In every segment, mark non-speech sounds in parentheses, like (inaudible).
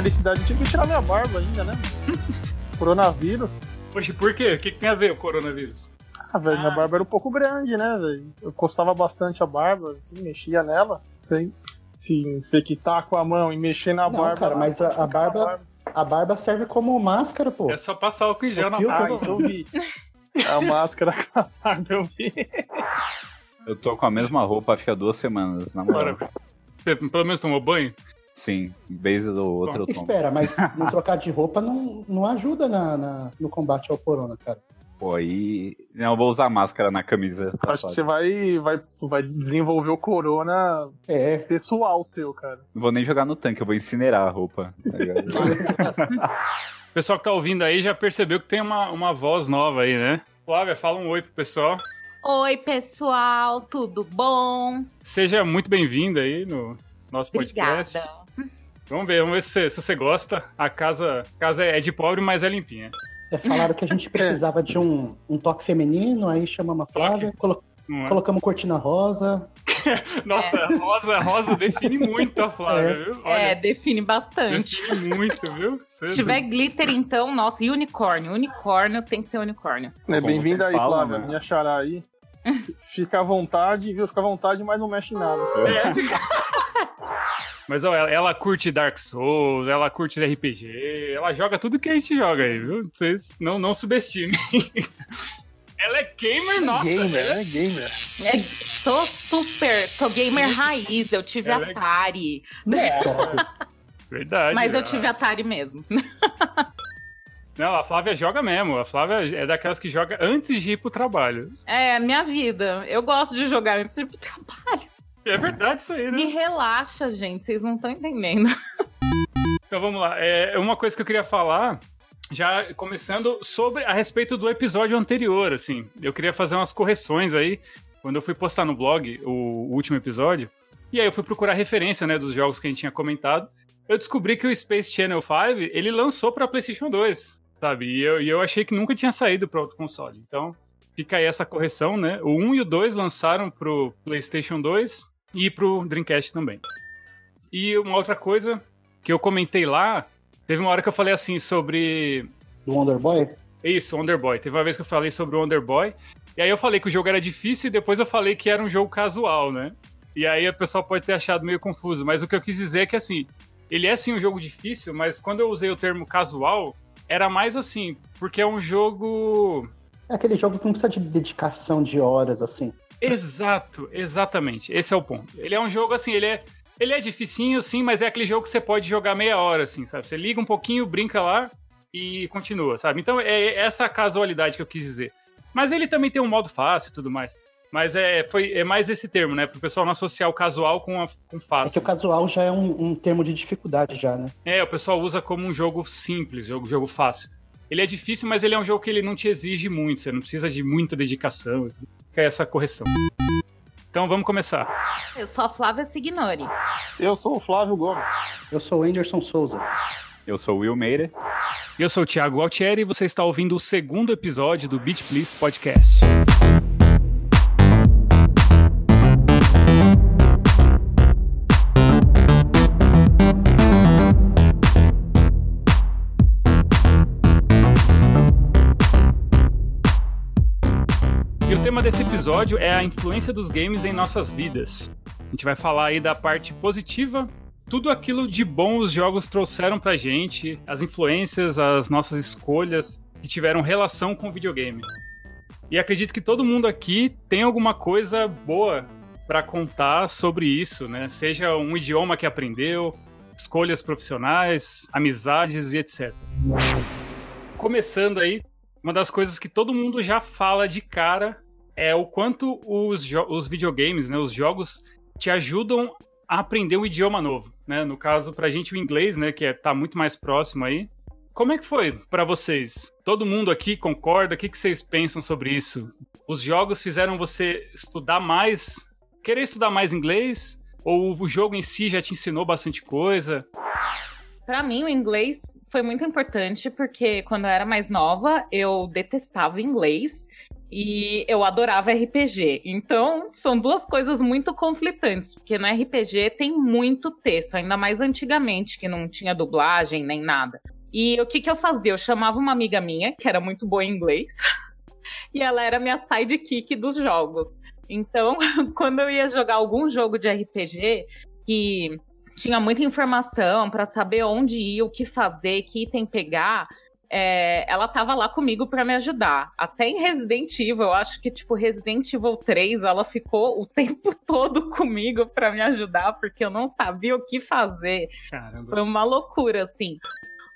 minha infelicidade, eu tive que tirar minha barba ainda, né? Coronavírus. Poxa, por quê? O que, que tem a ver o coronavírus? Ah, velho, minha barba era um pouco grande, né, velho? Eu coçava bastante a barba, assim, mexia nela, sem se infectar com a mão e mexer na Não, barba. cara, lá, mas a- a na barba- A barba serve como máscara, pô. É só passar álcool em gel O na filtro, barba. Ah, isso eu vi. A máscara com a barba eu vi. Eu tô com a mesma roupa fica duas semanas, na moral. Você pelo menos tomou banho? Sim, vez do outro tomo. Espera, mas (laughs) não trocar de roupa não, não ajuda na, na- no combate ao corona, cara. Pô, aí. Não, eu vou usar máscara na camisa. tá Acho que você vai, vai, vai desenvolver o corona É, pessoal seu, cara. Não vou nem jogar no tanque, eu vou incinerar a roupa. tá? (laughs) O pessoal que tá ouvindo aí já percebeu que tem uma, uma voz nova aí, né? Flávia, fala um oi pro pessoal. Oi, pessoal, tudo bom? Seja muito bem-vinda aí no nosso podcast. Vamos ver, vamos ver se, você- se você gosta. A casa, a casa é de pobre, mas é limpinha. é, falaram que a gente precisava de um, um toque feminino, aí chamamos a Flávia, colo- é? colocamos cortina rosa. (laughs) Nossa, rosa, rosa define muito a Flávia, É. viu? É, define bastante. define muito, viu? Se tiver glitter, então, nossa, e unicórnio. Unicórnio tem que ser unicórnio. É, Bem-vinda aí, fala, Flávia. né? Minha xará aí. Fica à vontade, viu? Fica à vontade, mas não mexe em nada. Mas ó, ela, ela curte Dark Souls, ela curte RPG, ela joga tudo que a gente joga aí, viu? Vocês não, não subestimem. (laughs) ela é gamer, nossa. Gamer, né? Gamer. É, sou super, sou gamer raiz, eu tive Ela é- Atari. Verdade. Mas eu ela- tive Atari mesmo. (laughs) Não, a Flávia joga mesmo. A Flávia é daquelas que joga antes de ir pro trabalho. É, a minha vida. Eu gosto de jogar antes de ir pro trabalho. É verdade isso aí, né? Me relaxa, gente, vocês não estão entendendo. Então vamos lá. É uma coisa que eu queria falar, já começando sobre a respeito do episódio anterior, assim. Eu queria fazer umas correções aí. Quando eu fui postar no blog o, o último episódio, e aí eu fui procurar referência, né, dos jogos que a gente tinha comentado. Eu descobri que o Space Channel 5, ele lançou para PlayStation 2, sabe? E eu, e eu achei que nunca tinha saído para outro console. Então, fica aí essa correção, né? O 1 e o 2 lançaram pro PlayStation 2 e pro Dreamcast também. E uma outra coisa que eu comentei lá, teve uma hora que eu falei assim sobre Do Wonder Boy? isso, Wonder Boy. Teve uma vez que eu falei sobre o Wonder Boy, e aí eu falei que o jogo era difícil e depois eu falei que era um jogo casual, né? E aí o pessoal pode ter achado meio confuso, mas o que eu quis dizer é que assim, ele é sim um jogo difícil, mas quando eu usei o termo casual, era mais assim, porque é um jogo É aquele jogo que não precisa de dedicação de horas, assim. Exato, exatamente. Esse é o ponto. Ele é um jogo assim, ele é, ele é dificinho, sim, mas é aquele jogo que você pode jogar meia hora, assim, sabe? Você liga um pouquinho, brinca lá e continua, sabe? Então é essa casualidade que eu quis dizer. Mas ele também tem um modo fácil e tudo mais. Mas é, foi, é mais esse termo, né? Pro pessoal não associar o casual com, a, com É que fácil. o casual já é um, um termo de dificuldade já, né? É, o pessoal usa como um jogo simples, jogo, jogo fácil. Ele é difícil, mas ele é um jogo que ele não te exige muito, você não precisa de muita dedicação. Fica essa correção. Então vamos começar. Eu sou a Flávia Signori. Eu sou o Flávio Gomes. Eu sou o Anderson Souza. Eu sou o Will Meira. Eu sou o Thiago Altieri e você está ouvindo o segundo episódio do Beat Please Podcast. Desse episódio é a influência dos games em nossas vidas. A gente vai falar aí da parte positiva tudo aquilo de bom os jogos trouxeram pra gente, as influências, as nossas escolhas que tiveram relação com o videogame. E acredito que todo mundo aqui tem alguma coisa boa pra contar sobre isso, né? Seja um idioma que aprendeu, escolhas profissionais, amizades e etc. Começando aí, uma das coisas que todo mundo já fala de cara é o quanto os, os videogames, né, os jogos te ajudam a aprender um idioma novo, né? No caso, pra gente o inglês, né, que é, tá muito mais próximo aí. Como é que foi pra vocês? Todo mundo aqui concorda? O que, que vocês pensam sobre isso? Os jogos fizeram você estudar mais, querer estudar mais inglês? Ou o jogo em si já te ensinou bastante coisa? Pra mim, o inglês foi muito importante porque quando eu era mais nova, eu detestava inglês E eu adorava RPG. Então, são duas coisas muito conflitantes, porque no RPG tem muito texto, ainda mais antigamente, que não tinha dublagem nem nada. E o que, que eu fazia? Eu chamava uma amiga minha, que era muito boa em inglês, (laughs) e ela era minha sidekick dos jogos. Então, (laughs) quando eu ia jogar algum jogo de RPG que tinha muita informação para saber onde ir, o que fazer, que item pegar, é, ela tava lá comigo para me ajudar. Até em Resident Evil, eu acho que, tipo, Resident Evil 3, ela ficou o (laughs) tempo todo comigo para me ajudar, porque eu não sabia o que fazer. Caramba. Foi uma loucura, assim.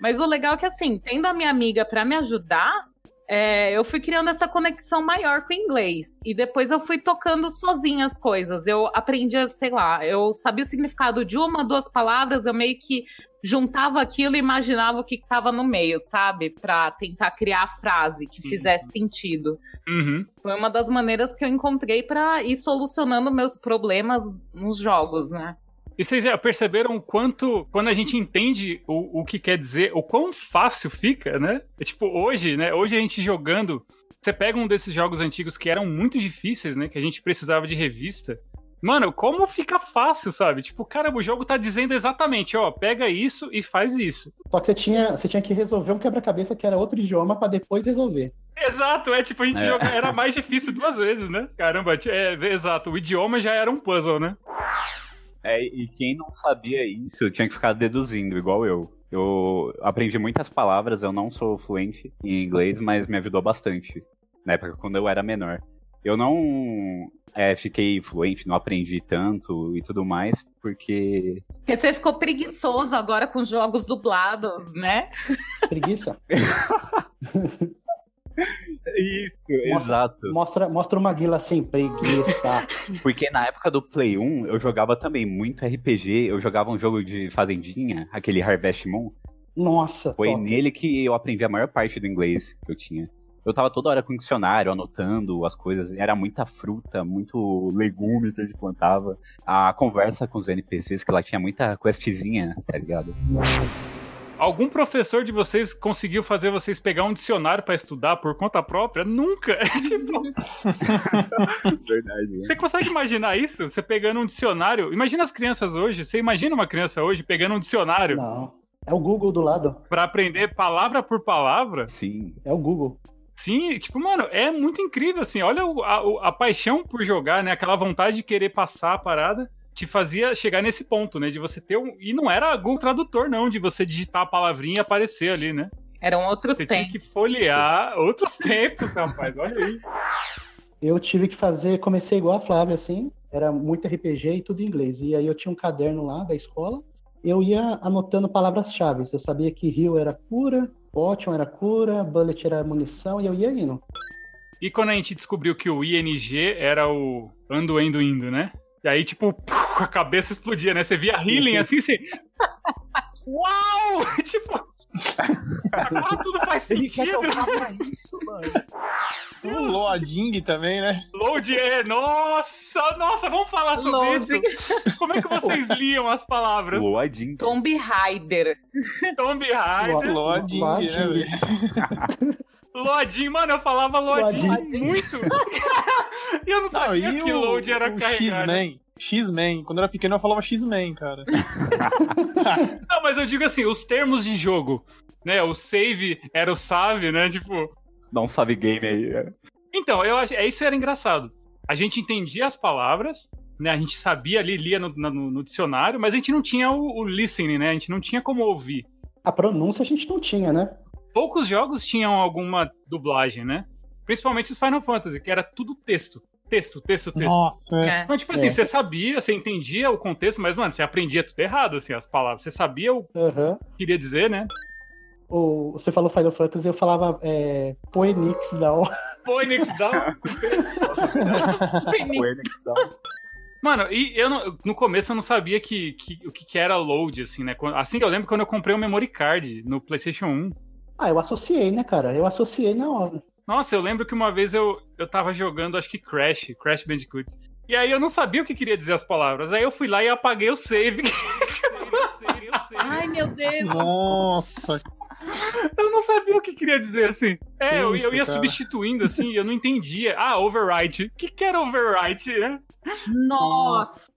Mas o legal é que, assim, tendo a minha amiga para me ajudar, é, eu fui criando essa conexão maior com o inglês. E depois eu fui tocando sozinha as coisas. Eu aprendi, sei lá, eu sabia o significado de uma, duas palavras, eu meio que juntava aquilo e imaginava o que estava no meio, sabe? Pra tentar criar a frase que fizesse sentido. Uhum. Foi uma das maneiras que eu encontrei para ir solucionando meus problemas nos jogos, né? E vocês já perceberam o quanto, quando a gente entende o, o que quer dizer, o quão fácil fica, né? É tipo, hoje, né? Hoje a gente jogando. Você pega um desses jogos antigos que eram muito difíceis, né? Que a gente precisava de revista. Mano, como fica fácil, sabe? Tipo, caramba, o jogo tá dizendo exatamente, ó, pega isso e faz isso. Só que você tinha, você tinha que resolver um quebra-cabeça que era outro idioma pra depois resolver. Exato, é tipo, a gente É. joga, era mais difícil duas vezes, né? Caramba, é, exato, o idioma já era um puzzle, né? É, e quem não sabia isso tinha que ficar deduzindo, igual eu. Eu aprendi muitas palavras, eu não sou fluente em inglês, mas me ajudou bastante. Na época quando eu era menor. Eu não é, fiquei fluente, não aprendi tanto e tudo mais, porque. Porque você ficou preguiçoso agora com jogos dublados, né? Preguiça. (laughs) Isso, Mostra- exato. Mostra, mostra uma guila sem preguiça. Porque na época do Play 1, eu jogava também muito RPG, eu jogava um jogo de fazendinha, aquele Harvest Moon. Nossa, Foi top. nele que eu aprendi a maior parte do inglês que eu tinha. Eu tava toda hora com o dicionário, anotando as coisas. Era muita fruta, muito legume que a gente plantava. A conversa com os NPCs, que lá tinha muita questzinha, tá ligado? Algum professor de vocês conseguiu fazer vocês pegar um dicionário pra estudar por conta própria? Nunca. (laughs) tipo, Verdade. você consegue imaginar isso? Você pegando um dicionário? Imagina as crianças hoje. Você imagina uma criança hoje pegando um dicionário Não. É o Google do lado. pra aprender palavra por palavra? Sim. É o Google. Sim, tipo, mano, é muito incrível, assim. Olha a, o- a paixão por jogar, né? Aquela vontade de querer passar a parada te fazia chegar nesse ponto, né? De você ter um. E não era Google Tradutor, não, de você digitar a palavrinha e aparecer ali, né? Eram outros Você tinha tempos. que folhear outros (laughs) tempos, rapaz. Olha aí. Eu tive que fazer, comecei igual a Flávia, assim, era muito RPG e tudo em inglês. E aí eu tinha um caderno lá da escola, eu ia anotando palavras-chave. Eu sabia que Rio era cura, Potion era cura, Bullet era munição, e eu ia indo. E quando a gente descobriu que o ING era o ando, indo, indo, né? E aí, tipo, a cabeça explodia, né? Você via healing assim, você. Uau! (laughs) tipo. Agora tudo faz sentido. (laughs) isso, mano. O Loading também, né? Load é. Nossa, nossa, vamos falar sobre Loading. isso. Como é que vocês (laughs) liam as palavras? Loading. Tomb Raider. Tomb Raider, Loading, Loading. né, Loading, mano, eu falava Loading. muito. e (laughs) eu não Não, sabia e que o, load era o? X-Men? X-Men. Quando eu era pequeno eu falava X-Men, cara. (laughs) Não, mas eu digo assim, os termos de jogo, né? O save era o save, né? Tipo. Dá um salve game aí. é. Então, eu acho, é isso era engraçado. A gente entendia as palavras, né? A gente sabia ali, lia no, no- no dicionário, mas a gente não tinha o, o listening, né? A gente não tinha como ouvir. A pronúncia a gente não tinha, né? Poucos jogos tinham alguma dublagem, né? Principalmente os Final Fantasy, que era tudo texto. Texto, texto, texto. Nossa, é. É. Então, tipo assim, É. você sabia, você entendia o contexto, mas, mano, você aprendia tudo errado, assim, as palavras. Você sabia o que queria dizer, né? O- Você falou Final Fantasy, eu falava é, Poenix Down. O Enix dá um- Mano, e eu não- no começo eu não sabia que, que- o que, que era load, assim, né? Assim que eu lembro quando eu comprei o memory card no PlayStation 1. Ah, eu associei, né, cara? Eu associei na hora. Nossa, eu lembro que uma vez eu, eu tava jogando, acho que Crash, Crash Bandicoot. E aí eu não sabia o que queria dizer as palavras. Aí eu fui lá e apaguei o save. Eu (laughs) eu. Ai, meu Deus. Nossa. Eu não sabia o que queria dizer, assim. É, eu, Isso, eu ia cara. substituindo, assim, eu não entendia. Ah, overwrite. O que, que era overwrite, né? Nossa!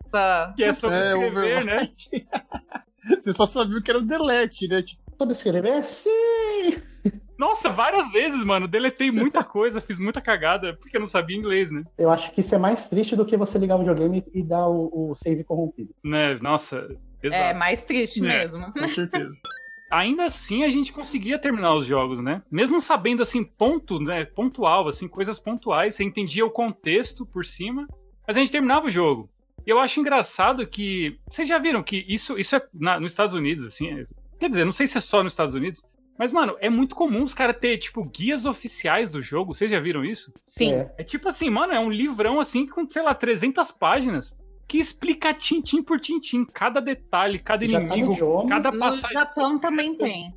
Que é sobre escrever, né? (laughs) Você só sabia que era o delete, né? Tipo, Sabe escrever? Sim! (laughs) Nossa, várias vezes, mano. Deletei muita coisa, fiz muita cagada, porque eu não sabia inglês, né? Eu acho que isso é mais triste do que você ligar o videogame e dar o, o save corrompido. né? Nossa, exato. É mais triste É. mesmo. com certeza. ainda assim a gente conseguia terminar os jogos, né? Mesmo sabendo assim ponto, né, pontual, assim, coisas pontuais, você entendia o contexto por cima, mas a gente terminava o jogo. E eu acho engraçado que vocês já viram que isso isso é na- nos Estados Unidos assim, é- quer dizer, não sei se é só nos Estados Unidos, mas mano, é muito comum os caras ter tipo guias oficiais do jogo. Vocês já viram isso? Sim. É. É tipo assim, mano, é um livrão assim com, sei lá, 300 páginas que explica tintim por tintim cada detalhe, cada Já tá no inimigo, idioma. cada No passagem. Japão também tem.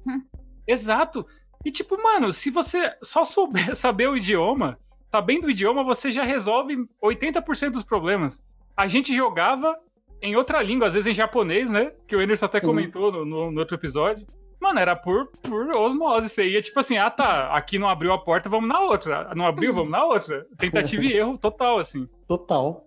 Exato. E tipo, mano, se você só souber (laughs) saber o idioma, sabendo o idioma, você já resolve 80% dos problemas. A gente jogava em outra língua, às vezes em japonês, né? Que o Anderson até comentou no, no- no outro episódio. Mano, era por, por osmose. Você ia tipo assim, ah tá, aqui não abriu a porta, vamos na outra. Não abriu, vamos na outra. Tentativa e erro total, assim. Total.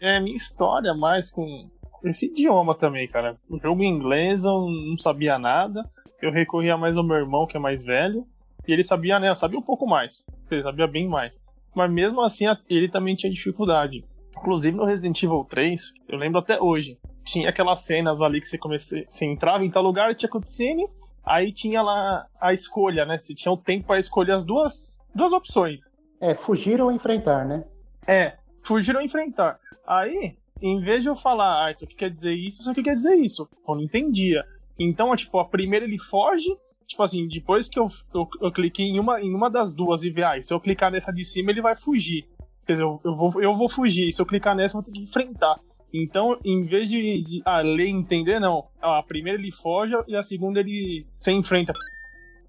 É minha história mais com esse idioma também, cara. O jogo em inglês eu não sabia nada. Eu recorria mais ao meu irmão, que é mais velho. E ele sabia, né? Eu sabia um pouco mais. Ele sabia bem mais. Mas mesmo assim, ele também tinha dificuldade. Inclusive no Resident Evil 3, eu lembro até hoje. Tinha aquelas cenas ali que você, comece... você entrava em tal lugar, tinha cutscene. Aí tinha lá a escolha, né? Você tinha o tempo para escolher as duas, duas opções. É, fugir ou enfrentar, né? É, fugir ou enfrentar. Aí, em vez de eu falar, ah, isso aqui quer dizer isso, isso aqui quer dizer isso, eu não entendia. Então, tipo, a primeira ele foge, tipo assim, depois que eu, eu, eu cliquei em uma, em uma das duas e ver, ah, se eu clicar nessa de cima, ele vai fugir. Quer dizer, eu, eu, vou, eu vou fugir, se eu clicar nessa, eu vou ter que enfrentar. Então, em vez de, de ah, ler e entender, não. A primeira ele foge e a segunda ele se enfrenta.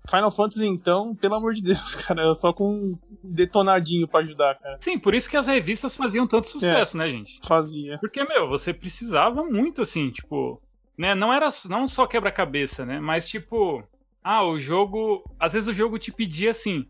Final Fantasy, então, pelo amor de Deus, (laughs) cara, é só com um detonadinho pra ajudar, cara. Sim, por isso que as revistas faziam tanto sucesso, né, gente? Fazia. Porque, meu, você precisava muito, assim, tipo, né? Não era não só quebra-cabeça, né? Mas, tipo, ah, o jogo. Às vezes o jogo te pedia assim.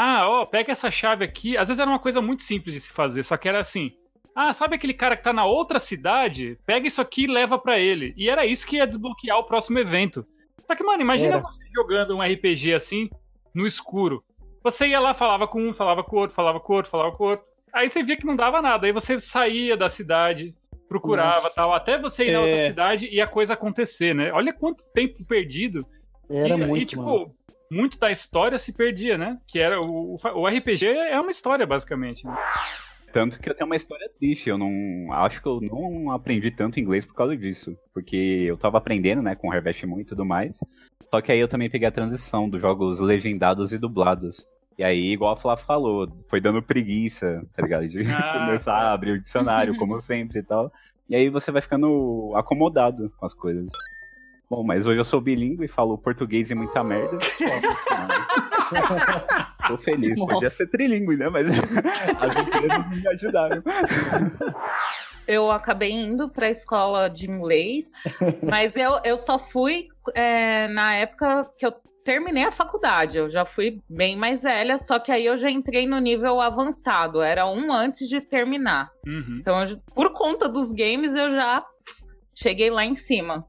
Ah, ó, pega essa chave aqui. Às vezes era uma coisa muito simples de se fazer, só que era assim. Ah, sabe aquele cara que tá na outra cidade? Pega isso aqui e leva pra ele. E era isso que ia desbloquear o próximo evento. Só que, mano, imagina Era. você jogando um RPG assim, no escuro. Você ia lá, falava com um, falava com o outro, falava com o outro, falava com o outro. Aí você via que não dava nada. Aí você saía da cidade, procurava Nossa. tal, até você ir na É. outra cidade e a coisa acontecer, né? Olha quanto tempo perdido. Era e, muito, e, tipo, mano. Muito da história se perdia, né? Que era o, o RPG é uma história, basicamente. né? Tanto que eu tenho uma história triste. Eu não. Acho que eu não aprendi tanto inglês por causa disso. Porque eu tava aprendendo, né, com Harvest Moon e tudo mais. Só que aí eu também peguei a transição dos jogos legendados e dublados. E aí, igual a Flá falou, foi dando preguiça, tá ligado? De Ah, (laughs) começar a abrir o dicionário, como (laughs) sempre e tal. E aí você vai ficando acomodado com as coisas. Bom, mas hoje eu sou bilíngue e falo português e muita merda. (laughs) Tô feliz. Podia ser trilíngue, né? Mas (laughs) as empresas me ajudaram. Eu acabei indo pra escola de inglês, mas eu, eu só fui é, na época que eu terminei a faculdade. Eu já fui bem mais velha, só que aí eu já entrei no nível avançado. Era um antes de terminar. Uhum. Então, eu- por conta dos games, eu já cheguei lá em cima.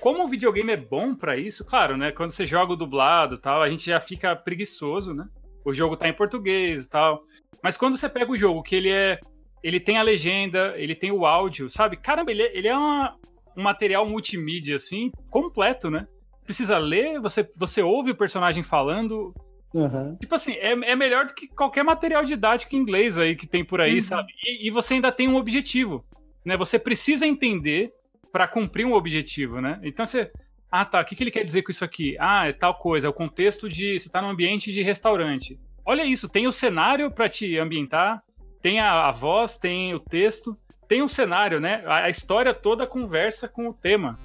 Como o videogame é bom pra isso, claro, né? Quando você joga o dublado e tal, a gente já fica preguiçoso, né? O jogo tá em português e tal. Mas quando você pega o jogo que ele é. Ele tem a legenda, ele tem o áudio, sabe? Caramba, ele é, ele é uma- um material multimídia, assim, completo, né? Precisa ler, você, você ouve o personagem falando. Aham. Tipo assim, é, é melhor do que qualquer material didático em inglês aí que tem por aí, Uhum. sabe? E, e você ainda tem um objetivo, né? Você precisa entender pra cumprir um objetivo, né? Então você, ah, tá, o que, que ele quer dizer com isso aqui? Ah, é tal coisa, é o contexto de você tá num ambiente de restaurante. Olha isso, tem o cenário pra te ambientar, tem a, a voz, tem o texto, tem um cenário, né? A, a história toda conversa com o tema.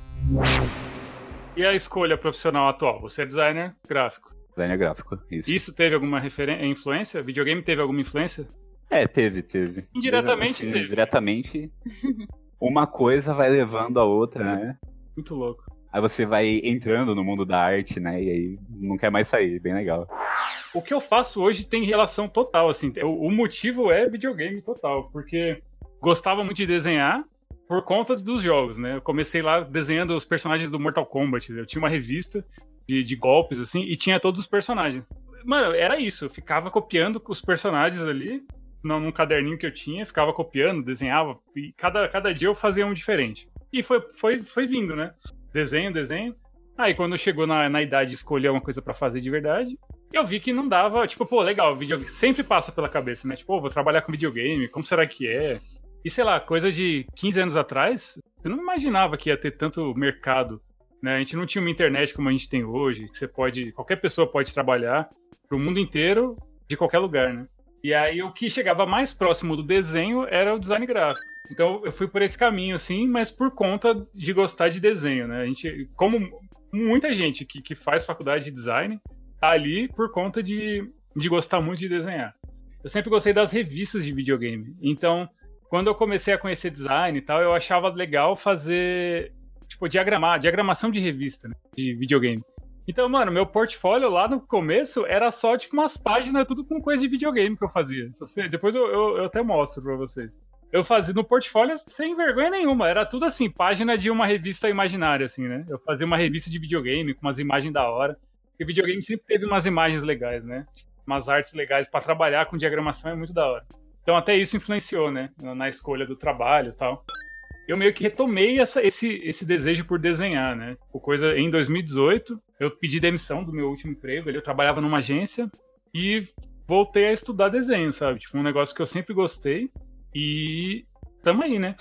E a escolha profissional atual? Você é designer gráfico. Designer gráfico, isso. Isso teve alguma influência? Videogame teve alguma influência? É, teve, teve. Indiretamente Assim, teve. Diretamente, (laughs) uma coisa vai levando a outra, né? Muito louco. Aí você vai entrando no mundo da arte, né? E aí não quer mais sair, bem legal. O que eu faço hoje tem relação total, assim. O, motivo é videogame total, porque gostava muito de desenhar por conta dos jogos, né? Eu comecei lá desenhando os personagens do Mortal Kombat. Eu tinha uma revista de, de golpes, assim, e tinha todos os personagens. Mano, era isso. Eu ficava copiando os personagens ali, num, num caderninho que eu tinha, ficava copiando, desenhava, e cada, cada dia eu fazia um diferente. E foi, foi, foi vindo, né? Desenho, desenho. Aí quando chegou na, na idade de escolher uma coisa para fazer de verdade, eu vi que não dava, tipo, pô, legal, videogame sempre passa pela cabeça, né? Tipo, vou trabalhar com videogame, como será que é? E sei lá, coisa de 15 anos atrás, você não imaginava que ia ter tanto mercado, né? A gente não tinha uma internet como a gente tem hoje, que você pode, qualquer pessoa pode trabalhar pro mundo inteiro, de qualquer lugar, né? E aí o que chegava mais próximo do desenho era o design gráfico. Então eu fui por esse caminho, assim, mas por conta de gostar de desenho, né? A gente, como muita gente que, que faz faculdade de design, tá ali por conta de, de gostar muito de desenhar. Eu sempre gostei das revistas de videogame. Então, quando eu comecei a conhecer design e tal, eu achava legal fazer, tipo, diagramar, diagramação de revista, né? De videogame. Então, mano, meu portfólio lá no começo era só, tipo, umas páginas, tudo com coisa de videogame que eu fazia. Depois eu, eu, eu até mostro pra vocês eu fazia no portfólio sem vergonha nenhuma. Era tudo assim, página de uma revista imaginária, assim, né? Eu fazia uma revista de videogame com umas imagens da hora. Porque videogame sempre teve umas imagens legais, né? Umas artes legais para trabalhar com diagramação é muito da hora. Então até isso influenciou, né? Na escolha do trabalho e tal. Eu meio que retomei essa, esse, esse desejo por desenhar, né? O coisa em 2018, eu pedi demissão do meu último emprego. Eu trabalhava numa agência e voltei a estudar desenho, sabe? Tipo, um negócio que eu sempre gostei e tamo aí, né?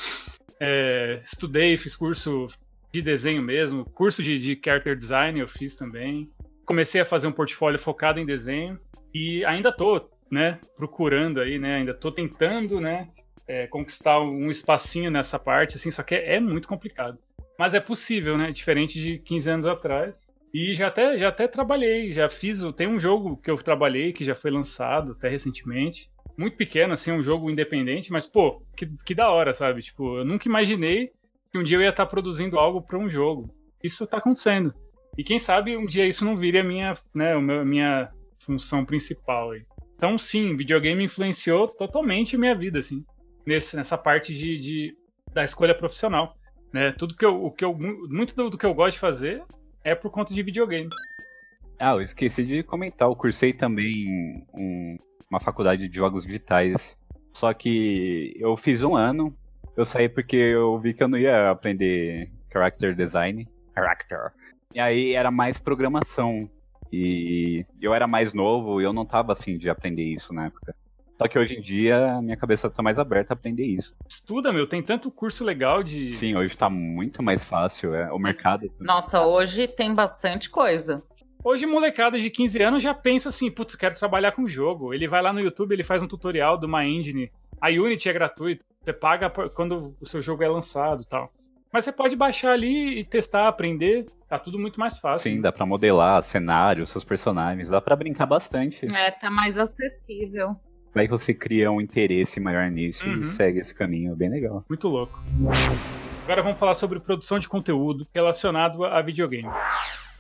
É, estudei, fiz curso de desenho mesmo, curso de, de character design eu fiz também. Comecei a fazer um portfólio focado em desenho e ainda tô, né, procurando aí, né, ainda tô tentando, né, é, conquistar um espacinho nessa parte, assim, só que é, é, muito complicado. Mas é possível, né, diferente de 15 anos atrás. E já até, já até trabalhei, já fiz, tem um jogo que eu trabalhei que já foi lançado até recentemente, muito pequeno, assim, um jogo independente, mas, pô, que, que da hora, sabe? Tipo, eu nunca imaginei que um dia eu ia estar produzindo algo para um jogo. Isso tá acontecendo. E quem sabe um dia isso não vire a minha, né, a minha função principal aí. Então, sim, videogame influenciou totalmente a minha vida, assim, nesse, nessa parte de, de da escolha profissional. Né? Tudo que eu, o que eu, muito do, do que eu gosto de fazer é por conta de videogame. Ah, eu esqueci de comentar. Eu cursei também um, uma faculdade de jogos digitais. Só que eu fiz um ano, eu saí porque eu vi que eu não ia aprender character design. Character. E aí era mais programação. E eu era mais novo e eu não tava afim de aprender isso na época. Só que hoje em dia minha cabeça tá mais aberta a aprender isso. Estuda, meu, tem tanto curso legal de. Sim, hoje tá muito mais fácil. É, o mercado. Nossa, hoje tem bastante coisa. Hoje, molecada de 15 anos já pensa assim, putz, quero trabalhar com jogo. Ele vai lá no YouTube, ele faz um tutorial de uma engine. A Unity é gratuito, você paga quando o seu jogo é lançado e tal. Mas você pode baixar ali e testar, aprender, tá tudo muito mais fácil. Sim, dá pra modelar cenários, seus personagens, dá pra brincar bastante. É, tá mais acessível. Vai que você cria um interesse maior nisso uhum. e segue esse caminho, bem legal. Muito louco. Agora vamos falar sobre produção de conteúdo relacionado a videogame.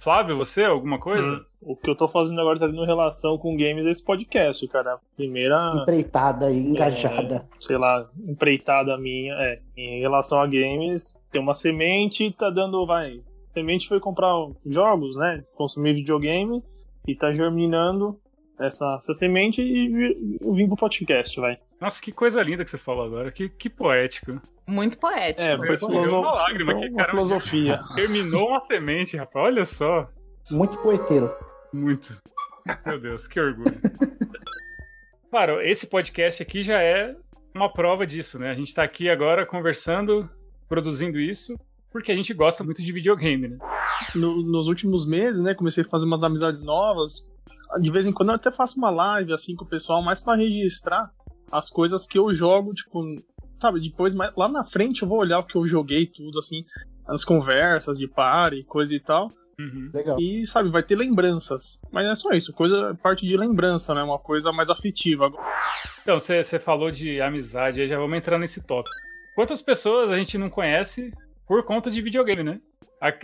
Flávio, você, alguma coisa? Hum, o que eu tô fazendo agora tá tendo relação com games esse podcast, cara. Primeira. Empreitada e engajada. É, sei lá, empreitada minha. É, em relação a games, tem uma semente, tá dando. Vai. Semente foi comprar jogos, né? Consumir videogame e tá germinando essa, essa semente e eu vim pro podcast, vai. Nossa, que coisa linda que você falou agora. Que, que poético. Muito poético. É, foi filoso... uma lágrima. Uma, que, filosofia. (laughs) Terminou uma semente, rapaz. Olha só. Muito poeteiro. Muito. Meu Deus, que orgulho. (laughs) Claro, esse podcast aqui já é uma prova disso, né? A gente tá aqui agora conversando, produzindo isso, porque a gente gosta muito de videogame, né? No, nos últimos meses, né, comecei a fazer umas amizades novas. De vez em quando eu até faço uma live, assim, com o pessoal, mais para registrar as coisas que eu jogo, tipo, sabe, depois lá na frente eu vou olhar o que eu joguei, tudo, assim, as conversas de e coisa e tal. Uhum. Legal. E, sabe, vai ter lembranças. Mas é só isso, coisa, parte de lembrança, né? Uma coisa mais afetiva. Então, você falou de amizade, aí já vamos entrar nesse tópico. Quantas pessoas a gente não conhece por conta de videogame, né?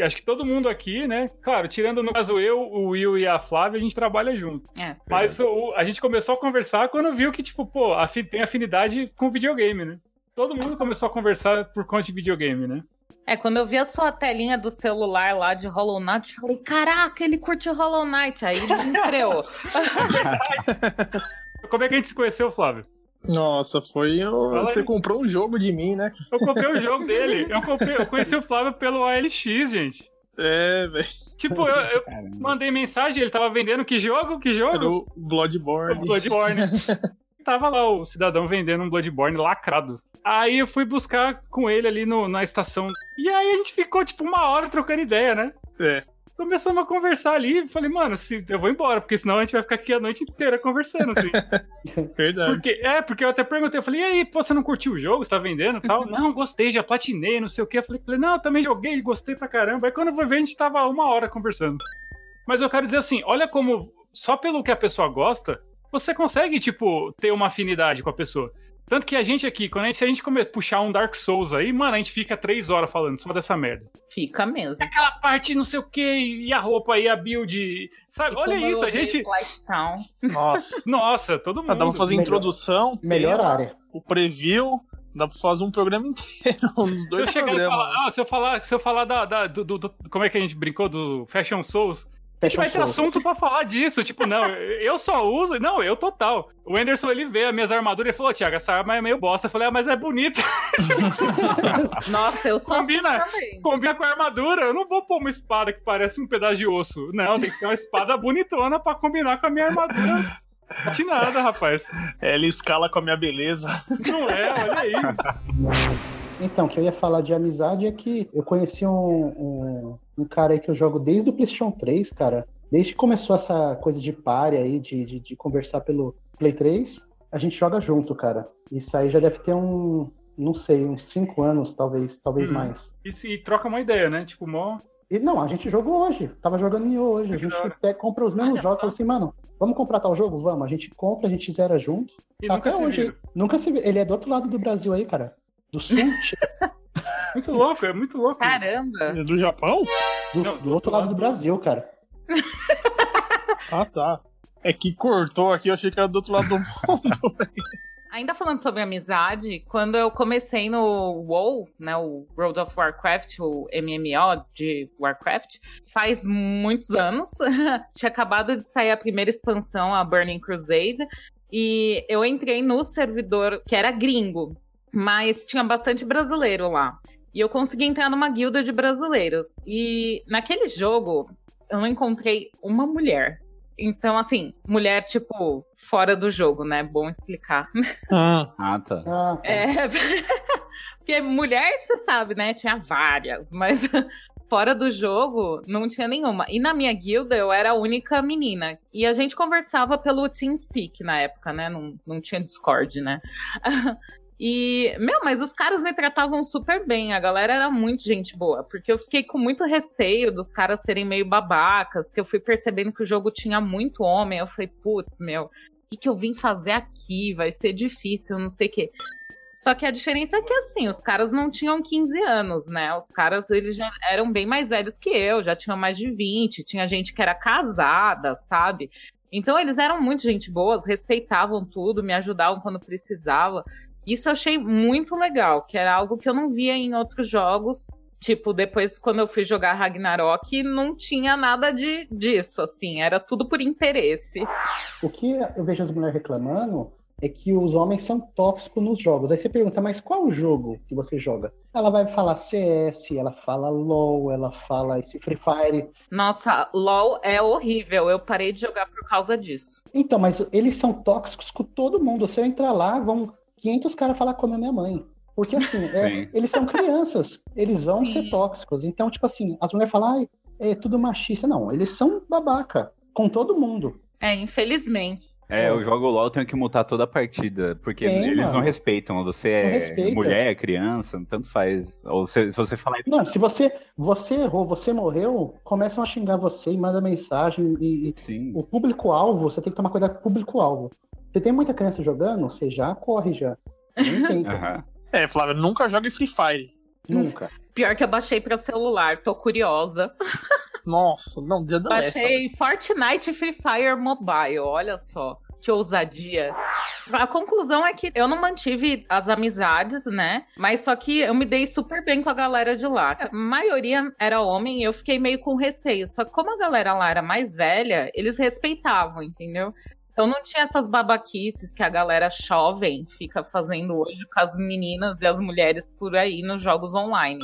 Acho que todo mundo aqui, né? Claro, tirando no caso eu, o Will e a Flávia, a gente trabalha junto. É. Mas o- a gente começou a conversar quando viu que, tipo, pô, afi- tem afinidade com videogame, né? Todo mundo Nossa. começou a conversar por conta de videogame, né? É, quando eu vi a sua telinha do celular lá de Hollow Knight, eu falei, caraca, ele curte Hollow Knight. Aí desenfreou. (laughs) Como é que a gente se conheceu, Flávio? Nossa, foi. Você comprou um jogo de mim, né? Eu comprei o jogo dele. Eu, comprei, eu conheci o Flávio pelo ALX, gente. É, velho. Tipo, eu, eu mandei mensagem, ele tava vendendo que jogo? Que Era jogo? o Bloodborne. O Bloodborne. (laughs) tava lá o cidadão vendendo um Bloodborne lacrado. Aí eu fui buscar com ele ali no- na estação. E aí a gente ficou, tipo, uma hora trocando ideia, né? É. Começamos a conversar ali. Falei, mano, se, eu vou embora, porque senão a gente vai ficar aqui a noite inteira conversando, assim. (laughs) Verdade. Porque, é, porque eu até perguntei, eu falei, e aí, pô, você não curtiu o jogo? Você tá vendendo e tal? não, gostei, já platinei, não sei o quê. Eu falei, falei, não, eu também joguei, gostei pra caramba. Aí quando eu fui ver, a gente tava uma hora conversando. Mas eu quero dizer assim, olha como, só pelo que a pessoa gosta, você consegue, tipo, ter uma afinidade com a pessoa. Tanto que a gente aqui, quando a gente, se a gente come- puxar um Dark Souls aí, mano, a gente fica três horas falando só dessa merda. Fica mesmo. Aquela parte não sei o que, e a roupa e a build, sabe? E Olha isso, a gente... Light Town. Nossa. (laughs) Nossa, todo mundo. Dá pra fazer Melhor. introdução, Melhor tema, área. o preview, dá pra fazer um programa (laughs) inteiro, uns Se eu dois chegar e programas. falar, ah, se eu falar, se eu falar da, da- do, do- do- como é que a gente brincou do Fashion Souls, a gente Fecha vai ter assunto pra falar disso, tipo, não, eu só uso, não, eu total. O Anderson, ele vê as minhas armaduras e falou, Thiago, essa arma é meio bosta. Eu falei, ah, mas é bonita, (laughs) Nossa, eu sou Combina. assim também. combina com a armadura, eu não vou pôr uma espada que parece um pedaço de osso. Não, tem que ser uma espada bonitona pra combinar com a minha armadura. De nada, rapaz. É, ele escala com a minha beleza. Não é, olha aí. Então, o que eu ia falar de amizade é que eu conheci um, um, um cara aí que eu jogo desde o PlayStation 3, cara. Desde que começou essa coisa de pare aí, de, de, de conversar pelo Play 3, a gente joga junto, cara. Isso aí já deve ter um, não sei, uns 5 anos, talvez, talvez Hum. mais. E, se- e troca uma ideia, né? Tipo, mó. E não, a gente jogou hoje. Tava jogando Nioh hoje. A Que gente pega- compra os mesmos Olha jogos. só. Fala assim, mano, vamos comprar tal jogo? Vamos. A gente compra, a gente zera junto. Tá até hoje. viram. Nunca se. Ele é do outro lado do Brasil aí, cara. Do sul, (laughs) Muito louco, é muito louco. isso. Caramba. Do Japão? do, Não, do outro lado do Brasil, cara. (laughs) Ah, tá. É que cortou aqui, eu achei que era do outro lado do mundo. (laughs) Ainda falando sobre amizade, quando eu comecei no WoW, né, o World of Warcraft, o MMO de Warcraft, faz muitos anos. (laughs) Tinha acabado de sair a primeira expansão, a Burning Crusade, e eu entrei no servidor que era gringo, mas tinha bastante brasileiro lá. E eu consegui entrar numa guilda de brasileiros. E naquele jogo, eu não encontrei uma mulher. Então, assim, mulher, tipo, fora do jogo, né? Bom explicar. Hum, (laughs) Ah, tá. Ah, tá. É. (laughs) Porque mulher, você sabe, né? Tinha várias, mas (laughs) fora do jogo não tinha nenhuma. E na minha guilda eu era a única menina. E a gente conversava pelo TeamSpeak na época, né? Não, não tinha Discord, né? E, meu, mas os caras me tratavam super bem. A galera era muito gente boa. Porque eu fiquei com muito receio dos caras serem meio babacas. Que eu fui percebendo que o jogo tinha muito homem. Eu falei, putz, meu, o que, que eu vim fazer aqui? Vai ser difícil, não sei o quê. Só que a diferença é que, assim, os caras não tinham 15 anos, né? Os caras, eles já eram bem mais velhos que eu, já tinham mais de 20, tinha gente que era casada, sabe? Então, eles eram muito gente boas, respeitavam tudo, me ajudavam quando precisava. Isso eu achei muito legal, que era algo que eu não via em outros jogos. Tipo, depois, quando eu fui jogar Ragnarok, não tinha nada de, disso, assim, era tudo por interesse. O que eu vejo as mulheres reclamando é que os homens são tóxicos nos jogos. Aí você pergunta, mas qual o jogo que você joga? Ela vai falar CS, ela fala LOL, ela fala esse Free Fire. Nossa, LOL é horrível. Eu parei de jogar por causa disso. Então, mas eles são tóxicos com todo mundo. Se eu entrar lá, vão 500 caras falar com a minha mãe. Porque assim, é, eles são crianças, eles vão ser tóxicos. Então, tipo assim, as mulheres falam, ai, é tudo machista. Não, eles são babaca com todo mundo. É, infelizmente. É, eu jogo LOL, eu tenho que mutar toda a partida, porque Tem, eles não mano. respeitam. Você Não é respeita. mulher, criança, tanto faz. Ou se, se você falar. Não, se você, você errou, você morreu, começam a xingar você e manda mensagem e, e Sim. o público-alvo, você tem que tomar cuidado com o público-alvo. Você tem muita criança jogando, você já corre já. Nem (laughs) tenta. Aham. É, Flávio, nunca jogue Free Fire. Nunca. Pior que eu baixei pra celular, tô curiosa. Nossa, não, dia da Baixei Fortnite Free Fire Mobile, olha só. Que ousadia. A conclusão é que eu não mantive as amizades, né? Mas só que eu me dei super bem com a galera de lá. A maioria era homem e eu fiquei meio com receio. Só que como a galera lá era mais velha, eles respeitavam, entendeu? Então não tinha essas babaquices que a galera jovem fica fazendo hoje com as meninas e as mulheres por aí nos jogos online.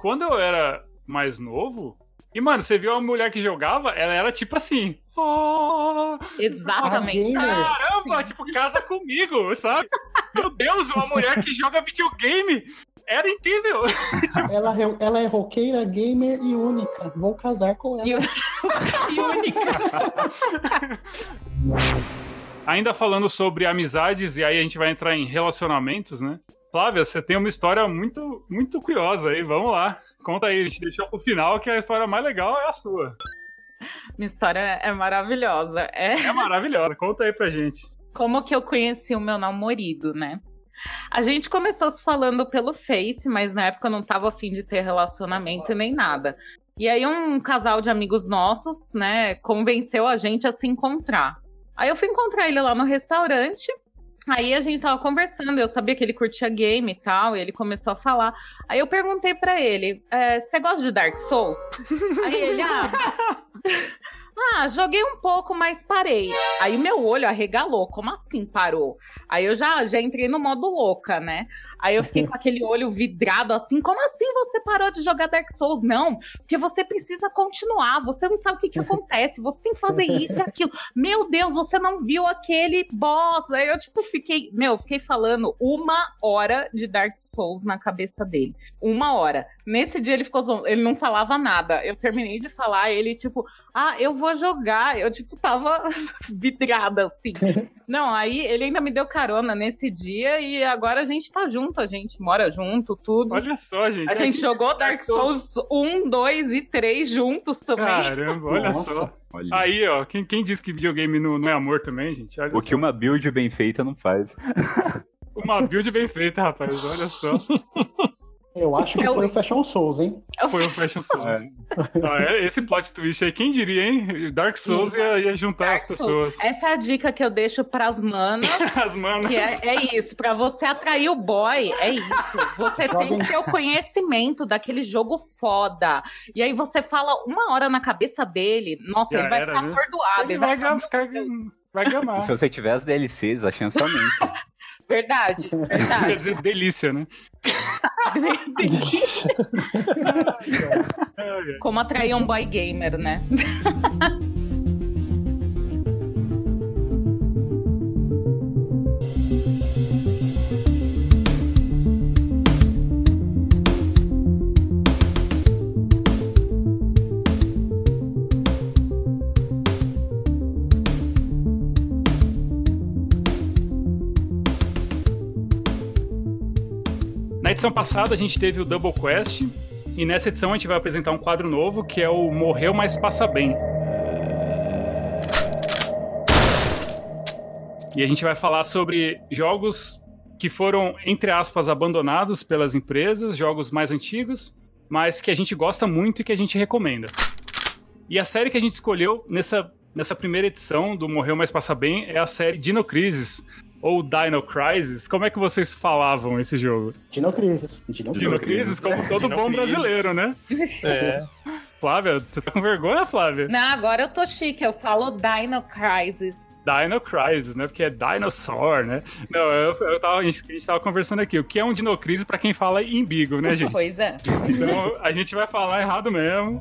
Quando eu era mais novo, e mano, você viu uma mulher que jogava, ela era tipo assim. "Oh, Exatamente. Ah. Caramba, tipo, casa comigo, sabe? Meu Deus, uma mulher que joga videogame. Era incrível. (laughs) Ela, é- ela é roqueira, gamer e única. Vou casar com ela. E, e única. Ainda falando sobre amizades, e aí a gente vai entrar em relacionamentos, né? Flávia, você tem uma história muito, muito curiosa aí, vamos lá. Conta aí, a gente deixou pro final que a história mais legal é a sua. Minha história é maravilhosa. É É maravilhosa, conta aí pra gente. como que eu conheci o meu namorado, né? A gente começou se falando pelo Face, mas na época eu não tava afim de ter relacionamento nem nada. E aí um casal de amigos nossos, né, convenceu a gente a se encontrar. Aí eu fui encontrar ele lá no restaurante. Aí a gente tava conversando, eu sabia que ele curtia game e tal, e ele começou a falar. Aí eu perguntei pra ele: "É, você gosta de Dark Souls? (laughs) Aí ele, ah, ah, joguei um pouco, mas parei. Aí o meu olho arregalou. Como assim parou? Aí eu já, já entrei no modo louca, né? Aí eu fiquei com aquele olho vidrado assim. Como assim você parou de jogar Dark Souls? Não, porque você precisa continuar. Você não sabe o que, que acontece. Você tem que fazer isso e aquilo. Meu Deus, você não viu aquele boss. Aí eu, tipo, fiquei. Meu, fiquei falando uma hora de Dark Souls na cabeça dele. Uma hora. Nesse dia ele ficou. Ele não falava nada. Eu terminei de falar, ele, tipo, ah, eu vou jogar. Eu, tipo, tava (laughs) vidrada, assim. (laughs) Não, aí ele ainda me deu carona nesse dia e agora a gente tá junto, a gente mora junto, tudo. Olha só, gente. a gente jogou Dark Souls 1, 2 e 3 juntos também. Caramba, olha Nossa. só. Olha. Aí, ó, quem, quem disse que videogame não, não é amor também, gente? Olha O só. que uma build bem feita não faz. Uma build bem feita, rapaz, olha só. (laughs) Eu acho que Eu- foi o Fashion Souls, hein? Foi um Fashion Souls. Ah, é- esse plot twist aí, quem diria, hein? Dark Souls ia, ia juntar Dark as Souls. pessoas. Essa é a dica que eu deixo pras manas. (laughs) As manas. Que é, é isso, pra você atrair o boy, é isso. Você tem que ter o conhecimento daquele jogo foda. E aí você fala uma hora na cabeça dele, nossa, Já ele vai era, ficar né? atordoado. Ele Ele vai, vai ficar, vai gamar. Se você tiver as DLCs, a chance aumenta. (laughs) Verdade, Quer verdade. dizer, delícia, né? Delícia. (laughs) Como atrair um boy gamer, né? (laughs) Na edição passada a gente teve o Double Quest e nessa edição a gente vai apresentar um quadro novo que é o Morreu Mas Passa Bem. E a gente vai falar sobre jogos que foram, entre aspas, abandonados pelas empresas, jogos mais antigos, mas que a gente gosta muito e que a gente recomenda. E a série que a gente escolheu nessa, nessa primeira edição do Morreu Mas Passa Bem é a série Dino Crisis, ou Dino Crisis. Como é que vocês falavam esse jogo? Dino Crisis. Dino Crisis. Dino Crisis, como todo Dino bom Crisis. brasileiro, né? É. (laughs) Flávia, você tá com vergonha, Flávia? Não, agora eu tô chique, eu falo Dino Crisis. Dino Crisis, né? Porque é dinosaur, né? Não, eu, eu tava, a, gente, a gente tava conversando aqui. O que é um Dino Crisis pra quem fala embigo, né, gente? Pois é. Então a gente vai falar errado mesmo.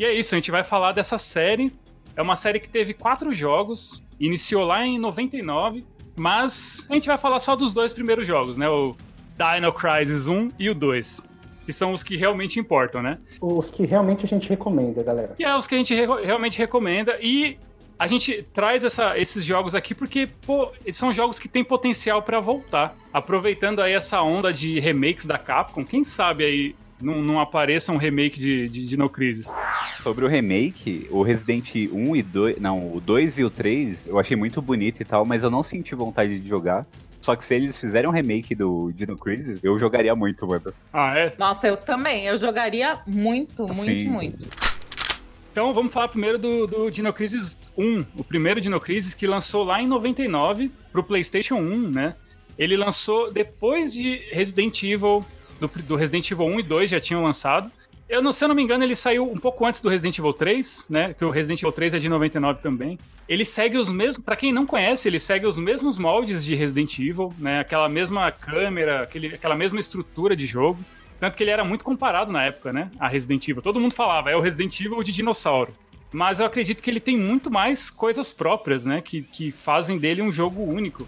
E é isso, a gente vai falar dessa série. É uma série que teve quatro jogos, iniciou lá em 99, mas a gente vai falar só dos dois primeiros jogos, né? O Dino Crisis 1 e o 2. Que são os que realmente importam, né? Os que realmente a gente recomenda, galera. Que é os que a gente re- realmente recomenda. E a gente traz essa- esses jogos aqui porque, pô, eles são jogos que têm potencial pra voltar. Aproveitando aí essa onda de remakes da Capcom, quem sabe aí não, não apareça um remake de, de Dino Crisis. Sobre o remake, o Resident 1 e 2. Não, o 2 e o 3 eu achei muito bonito e tal, mas eu não senti vontade de jogar. Só que se eles fizerem um remake do Dino Crisis, eu jogaria muito, mano. Ah, é? Nossa, eu também. Eu jogaria muito, muito, Sim. muito. Então vamos falar primeiro do, do Dino Crisis 1, o primeiro Dino Crisis que lançou lá em 99 pro PlayStation 1, né? Ele lançou depois de Resident Evil, do, do Resident Evil 1 e 2 já tinham lançado. Eu não, se eu não me engano, ele saiu um pouco antes do Resident Evil 3, né? Que o Resident Evil 3 é de 99 também. Ele segue os mesmos, Pra quem não conhece, ele segue os mesmos moldes de Resident Evil, né? Aquela mesma câmera, aquele, aquela mesma estrutura de jogo. Tanto que ele era muito comparado na época, né? A Resident Evil. Todo mundo falava, é o Resident Evil de dinossauro. Mas eu acredito que ele tem muito mais coisas próprias, né? Que, que fazem dele um jogo único.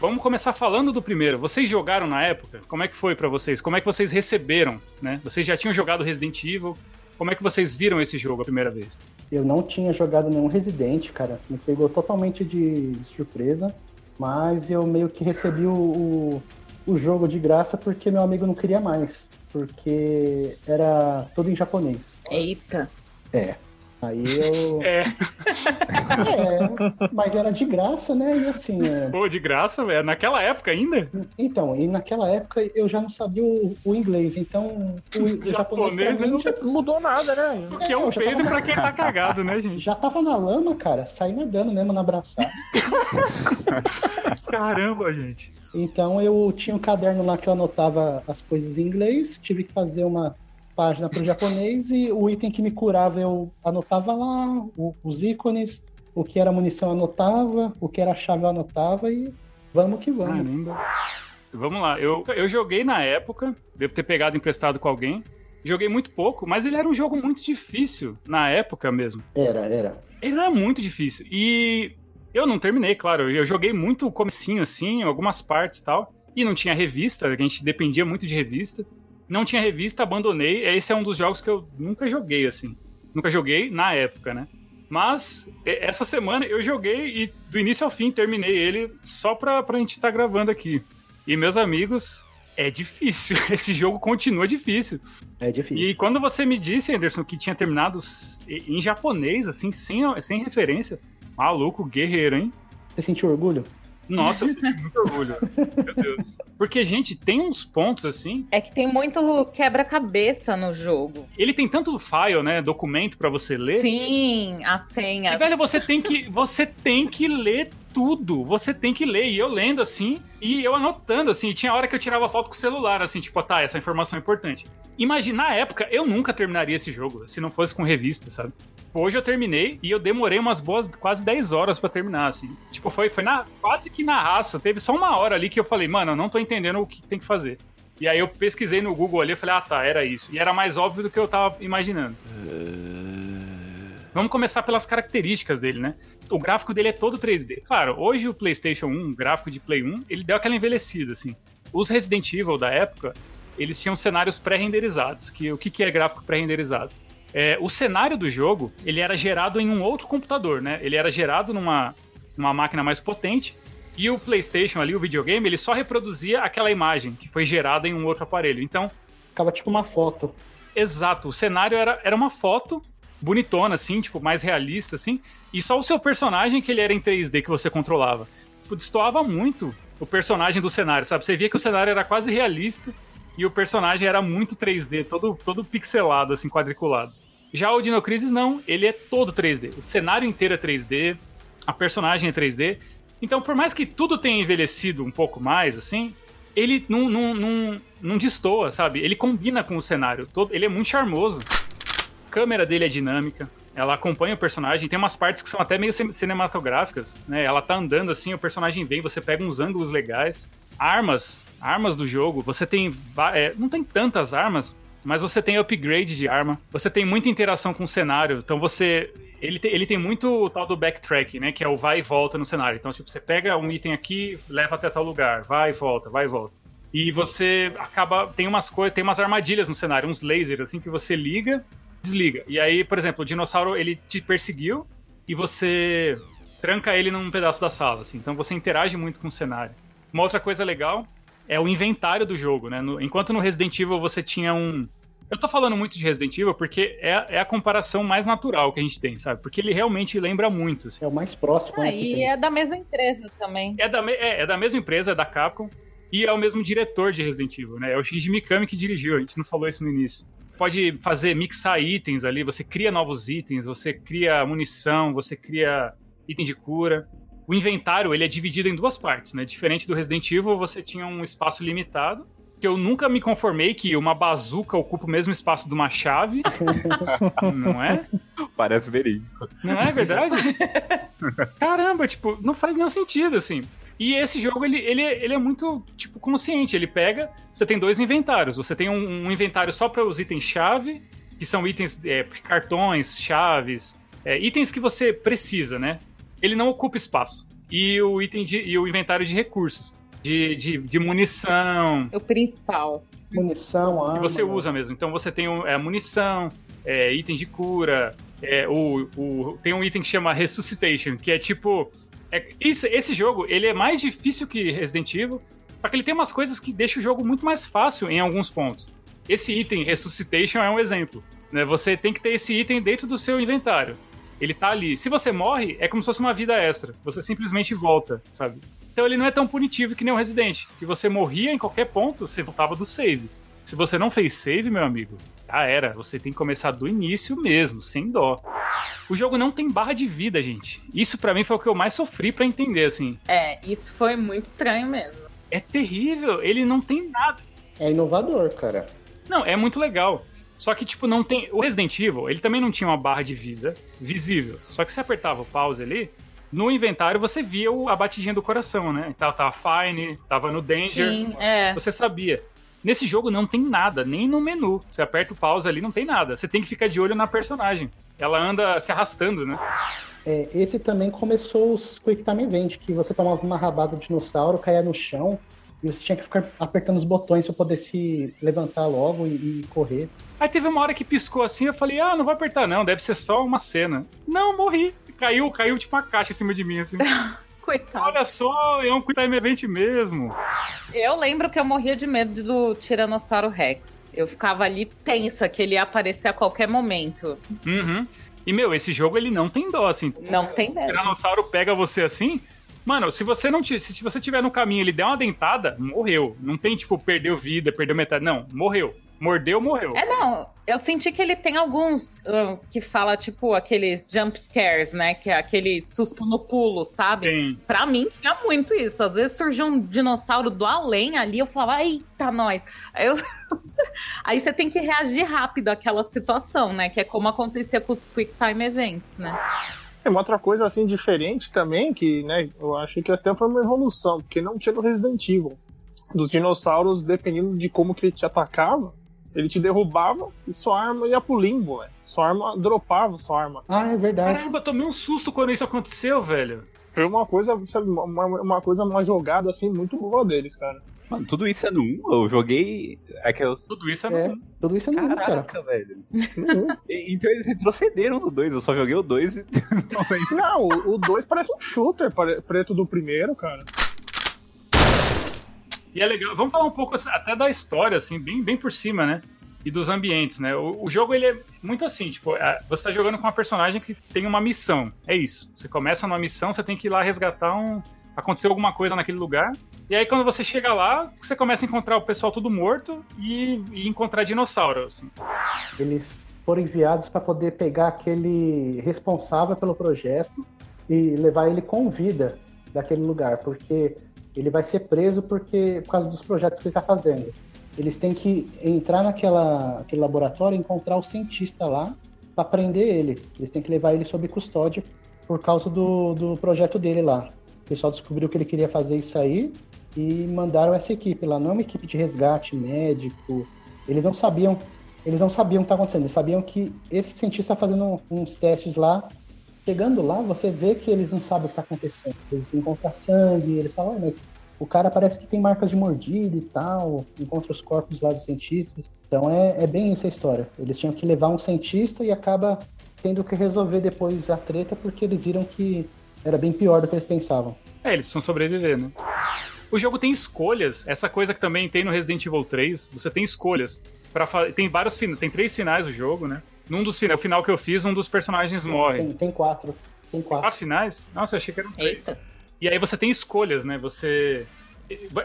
Vamos começar falando do primeiro. Vocês jogaram na época? Como é que foi pra vocês? Como é que vocês receberam, né? Vocês já tinham jogado Resident Evil? Como é que vocês viram esse jogo a primeira vez? Eu não tinha jogado nenhum Resident, cara. Me pegou totalmente de surpresa. Mas eu meio que recebi o, o, o jogo de graça porque meu amigo não queria mais. Porque era todo em japonês. Eita. É. Aí eu. (laughs) É, É, mas era de graça, né? E assim. é, pô, de graça, velho. Naquela época ainda? Então, e naquela época eu já não sabia o, o inglês, então o, o japonês, Japonês, né? já, Não mudou nada, né? Que é um eu já peido tava- pra quem tá (laughs) cagado, né, gente? já tava na lama, cara, saí nadando mesmo na abraçada. (laughs) Caramba, gente. Então eu tinha um caderno lá que eu anotava as coisas em inglês, tive que fazer uma página para o japonês e o item que me curava eu anotava lá, o- os ícones, o que era munição eu anotava, o que era chave eu anotava e vamos que vamos. Caramba. Vamos lá, eu, eu joguei na época, devo ter pegado emprestado com alguém. Joguei muito pouco, mas ele era um jogo muito difícil na época mesmo. Era, era. Ele era muito difícil. E eu não terminei, claro. Eu joguei muito o comecinho, assim, algumas partes e tal. E não tinha revista, a gente dependia muito de revista. Não tinha revista, abandonei. Esse é um dos jogos que eu nunca joguei, assim. Nunca joguei na época, né? Mas essa semana eu joguei e do início ao fim terminei ele só pra, pra gente estar gravando aqui. E meus amigos, é difícil. (laughs) Esse jogo continua difícil. É difícil. E quando você me disse, Anderson, que tinha terminado em japonês, assim, sem, sem referência, maluco, guerreiro, hein? Você sentiu orgulho? Nossa, eu senti muito orgulho. Meu Deus. Porque, gente, tem uns pontos assim. É que tem muito quebra-cabeça no jogo. Ele tem tanto file, né? Documento pra você ler. Sim, as E, senhas. velho, você tem que você tem que ler tudo. Você tem que ler. E eu lendo assim, e eu anotando assim. E tinha hora que eu tirava foto com o celular, assim, tipo, tá, essa informação é importante. Imagina, na época, eu nunca terminaria esse jogo, se não fosse com revista, sabe? Hoje eu terminei e eu demorei umas boas quase 10 horas pra terminar, assim. Tipo, foi, foi na, quase que na raça. Teve só uma hora ali que eu falei, mano, eu não tô entendendo o que tem que fazer. E aí eu pesquisei no Google ali e falei, ah tá, era isso. E era mais óbvio do que eu tava imaginando. Vamos começar pelas características dele, né? O gráfico dele é todo 3D. Claro, hoje o PlayStation 1, o gráfico de Play 1, ele deu aquela envelhecida, assim. Os Resident Evil da época, eles tinham cenários pré-renderizados. Que, o que, que é gráfico pré-renderizado? É, o cenário do jogo, ele era gerado em um outro computador, né? Ele era gerado numa, numa máquina mais potente e o PlayStation ali, o videogame, ele só reproduzia aquela imagem que foi gerada em um outro aparelho. Então, Ficava tipo uma foto. Exato, o cenário era, era uma foto bonitona, assim, tipo, mais realista, assim, e só o seu personagem que ele era em 3D que você controlava. Tipo, destoava muito o personagem do cenário, sabe? Você via que o cenário era quase realista e o personagem era muito 3D, todo, todo pixelado, assim, quadriculado. Já o Dino Crisis, não, ele é todo 3D. O cenário inteiro é 3D, a personagem é 3D. Então, por mais que tudo tenha envelhecido um pouco mais, assim, ele não, não, não, não destoa, sabe? Ele combina com o cenário. Todo, ele é muito charmoso. A câmera dele é dinâmica. Ela acompanha o personagem. Tem umas partes que são até meio cin- cinematográficas, né? Ela tá andando assim, o personagem vem, você pega uns ângulos legais. Armas, armas do jogo. Você tem. é, não tem tantas armas, mas você tem upgrade de arma. Você tem muita interação com o cenário. Então você. Ele tem, ele tem muito o tal do backtrack, né? Que é o vai e volta no cenário. Então, tipo, você pega um item aqui, leva até tal lugar, vai e volta, vai e volta. E você acaba. Tem umas coisas, tem umas armadilhas no cenário, uns lasers, assim, que você liga, desliga. E aí, por exemplo, o dinossauro ele te perseguiu e você tranca ele num pedaço da sala, assim. Então você interage muito com o cenário. Uma outra coisa legal é o inventário do jogo, né? No- enquanto no Resident Evil você tinha um, Eu tô falando muito de Resident Evil porque é, é a comparação mais natural que a gente tem, sabe? Porque ele realmente lembra muito. Assim. É o mais próximo. Ah, né, que e tem. é da mesma empresa também. É da, me- é, é da mesma empresa, é da Capcom, e é o mesmo diretor de Resident Evil, né? É o Shinji Mikami que dirigiu, a gente não falou isso no início. Pode fazer, mixar itens ali, você cria novos itens, você cria munição, você cria item de cura. O inventário, ele é dividido em duas partes, né? Diferente do Resident Evil, você tinha um espaço limitado, que eu nunca me conformei que uma bazuca ocupa o mesmo espaço de uma chave, (laughs) não é? Parece verídico. Não é verdade? (laughs) Caramba, tipo, não faz nenhum sentido, assim. E esse jogo, ele, ele, é- ele é muito, tipo, consciente. Ele pega... Você tem dois inventários. Você tem um, um inventário só para os itens-chave, que são itens, é, cartões, chaves, é, itens que você precisa, né? Ele não ocupa espaço. E o item de, e o inventário de recursos. De, de, de munição, O principal. Munição, arma. que você usa mesmo. Então você tem é, munição, é, item de cura, é, o, o- tem um item que chama Resuscitation, que é tipo. é- isso- esse jogo ele é mais difícil que Resident Evil, só que ele tem umas coisas que deixam o jogo muito mais fácil em alguns pontos. Esse item Resuscitation é um exemplo. Né? Você tem que ter esse item dentro do seu inventário. Ele tá ali. Se você morre, é como se fosse uma vida extra. Você simplesmente volta, sabe? Então ele não é tão punitivo que nem o Resident, que você morria em qualquer ponto, você voltava do save. Se você não fez save, meu amigo, já era. Você tem que começar do início mesmo, sem dó. O jogo não tem barra de vida, gente. Isso pra mim foi o que eu mais sofri pra entender, assim. É, isso foi muito estranho mesmo. É terrível, ele não tem nada. É inovador, cara. Não, é muito legal. Só que, tipo, não tem. O Resident Evil, ele também não tinha uma barra de vida visível. Só que você apertava o pause ali, no inventário você via o- a batidinha do coração, né? Então tava fine, tava no danger. Sim, é. Você sabia. Nesse jogo não tem nada, nem no menu. Você aperta o pause ali, não tem nada. Você tem que ficar de olho na personagem. Ela anda se arrastando, né? É, esse também começou os Quick Time Event, que você tomava uma rabada do dinossauro, caía no chão, e você tinha que ficar apertando os botões para poder se levantar logo e, e correr. Aí teve uma hora que piscou assim, eu falei, ah, não vou apertar não, deve ser só uma cena. Não, morri. Caiu, caiu tipo uma caixa em cima de mim, assim. (laughs) Coitado. Olha só, é um Time Event mesmo. Eu lembro que eu morria de medo do Tiranossauro Rex. Eu ficava ali tensa que ele ia aparecer a qualquer momento. Uhum. E, meu, esse jogo ele não tem dó, assim. Não tem O mesmo. Tiranossauro pega você assim. Mano, se você não ti- se você tiver no caminho, ele der uma dentada, morreu. Não tem tipo perdeu vida, perdeu metade, não, morreu. Mordeu, morreu. É, não. Eu senti que ele tem alguns ah, que fala, tipo, aqueles jump scares, né? Que é aquele susto no pulo, sabe? Tem. Pra mim, tinha muito isso. Às vezes surgiu um dinossauro do além ali, eu falava, eita, nós. Aí, eu... (laughs) Aí você tem que reagir rápido àquela situação, né? Que é como acontecia com os Quick Time Events, né? Uma outra coisa assim diferente também, que né, eu acho que até foi uma evolução, porque não tinha no Resident Evil. Dos dinossauros, dependendo de como que ele te atacava, ele te derrubava e sua arma ia pro limbo, velho. Sua arma dropava sua arma. Ah, é verdade. Caramba, eu tomei um susto quando isso aconteceu, velho. Foi uma coisa, sabe, uma, uma coisa, uma jogada assim muito boa deles, cara. Mano, tudo isso é no 1? Eu joguei. É que eu. Tudo isso é, É, no- tudo isso é no cara. Caraca, velho. (laughs) E- Então eles retrocederam no 2, eu só joguei o 2 e (laughs) não o 2 parece um shooter preto do primeiro, cara. E é legal. Vamos falar um pouco assim, até da história, assim, bem, bem por cima, né? E dos ambientes, né? O, o jogo, ele é muito assim, tipo, é, você tá jogando com uma personagem que tem uma missão. É isso. Você começa numa missão, você tem que ir lá resgatar um... Aconteceu alguma coisa naquele lugar. E aí, quando você chega lá, você começa a encontrar o pessoal tudo morto e, e encontrar dinossauros. Eles foram enviados para poder pegar aquele responsável pelo projeto e levar ele com vida daquele lugar, porque ele vai ser preso porque por causa dos projetos que ele está fazendo. Eles têm que entrar naquela aquele laboratório e encontrar o cientista lá para prender ele. Eles têm que levar ele sob custódia por causa do, do projeto dele lá. O pessoal descobriu que ele queria fazer isso aí e mandaram essa equipe lá. Não é uma equipe de resgate médico. Eles não sabiam eles não sabiam o que estava acontecendo, eles sabiam que esse cientista está fazendo uns testes lá. Chegando lá, você vê que eles não sabem o que está acontecendo. Eles encontram sangue, eles falam, "Ué, mas o cara parece que tem marcas de mordida e tal, encontra os corpos lá dos cientistas. Então é, é bem isso a história. Eles tinham que levar um cientista e acaba tendo que resolver depois a treta porque eles viram que era bem pior do que eles pensavam. É, eles precisam sobreviver, né? O jogo tem escolhas, essa coisa que também tem no Resident Evil 3, você tem escolhas. Pra fa- Tem vários finais, tem três finais o jogo, né? Num dos finais, o final que eu fiz, um dos personagens morre. Tem, tem quatro. Tem quatro. Quatro finais? Nossa, eu achei que eram três. Eita. E aí você tem escolhas, né? Você.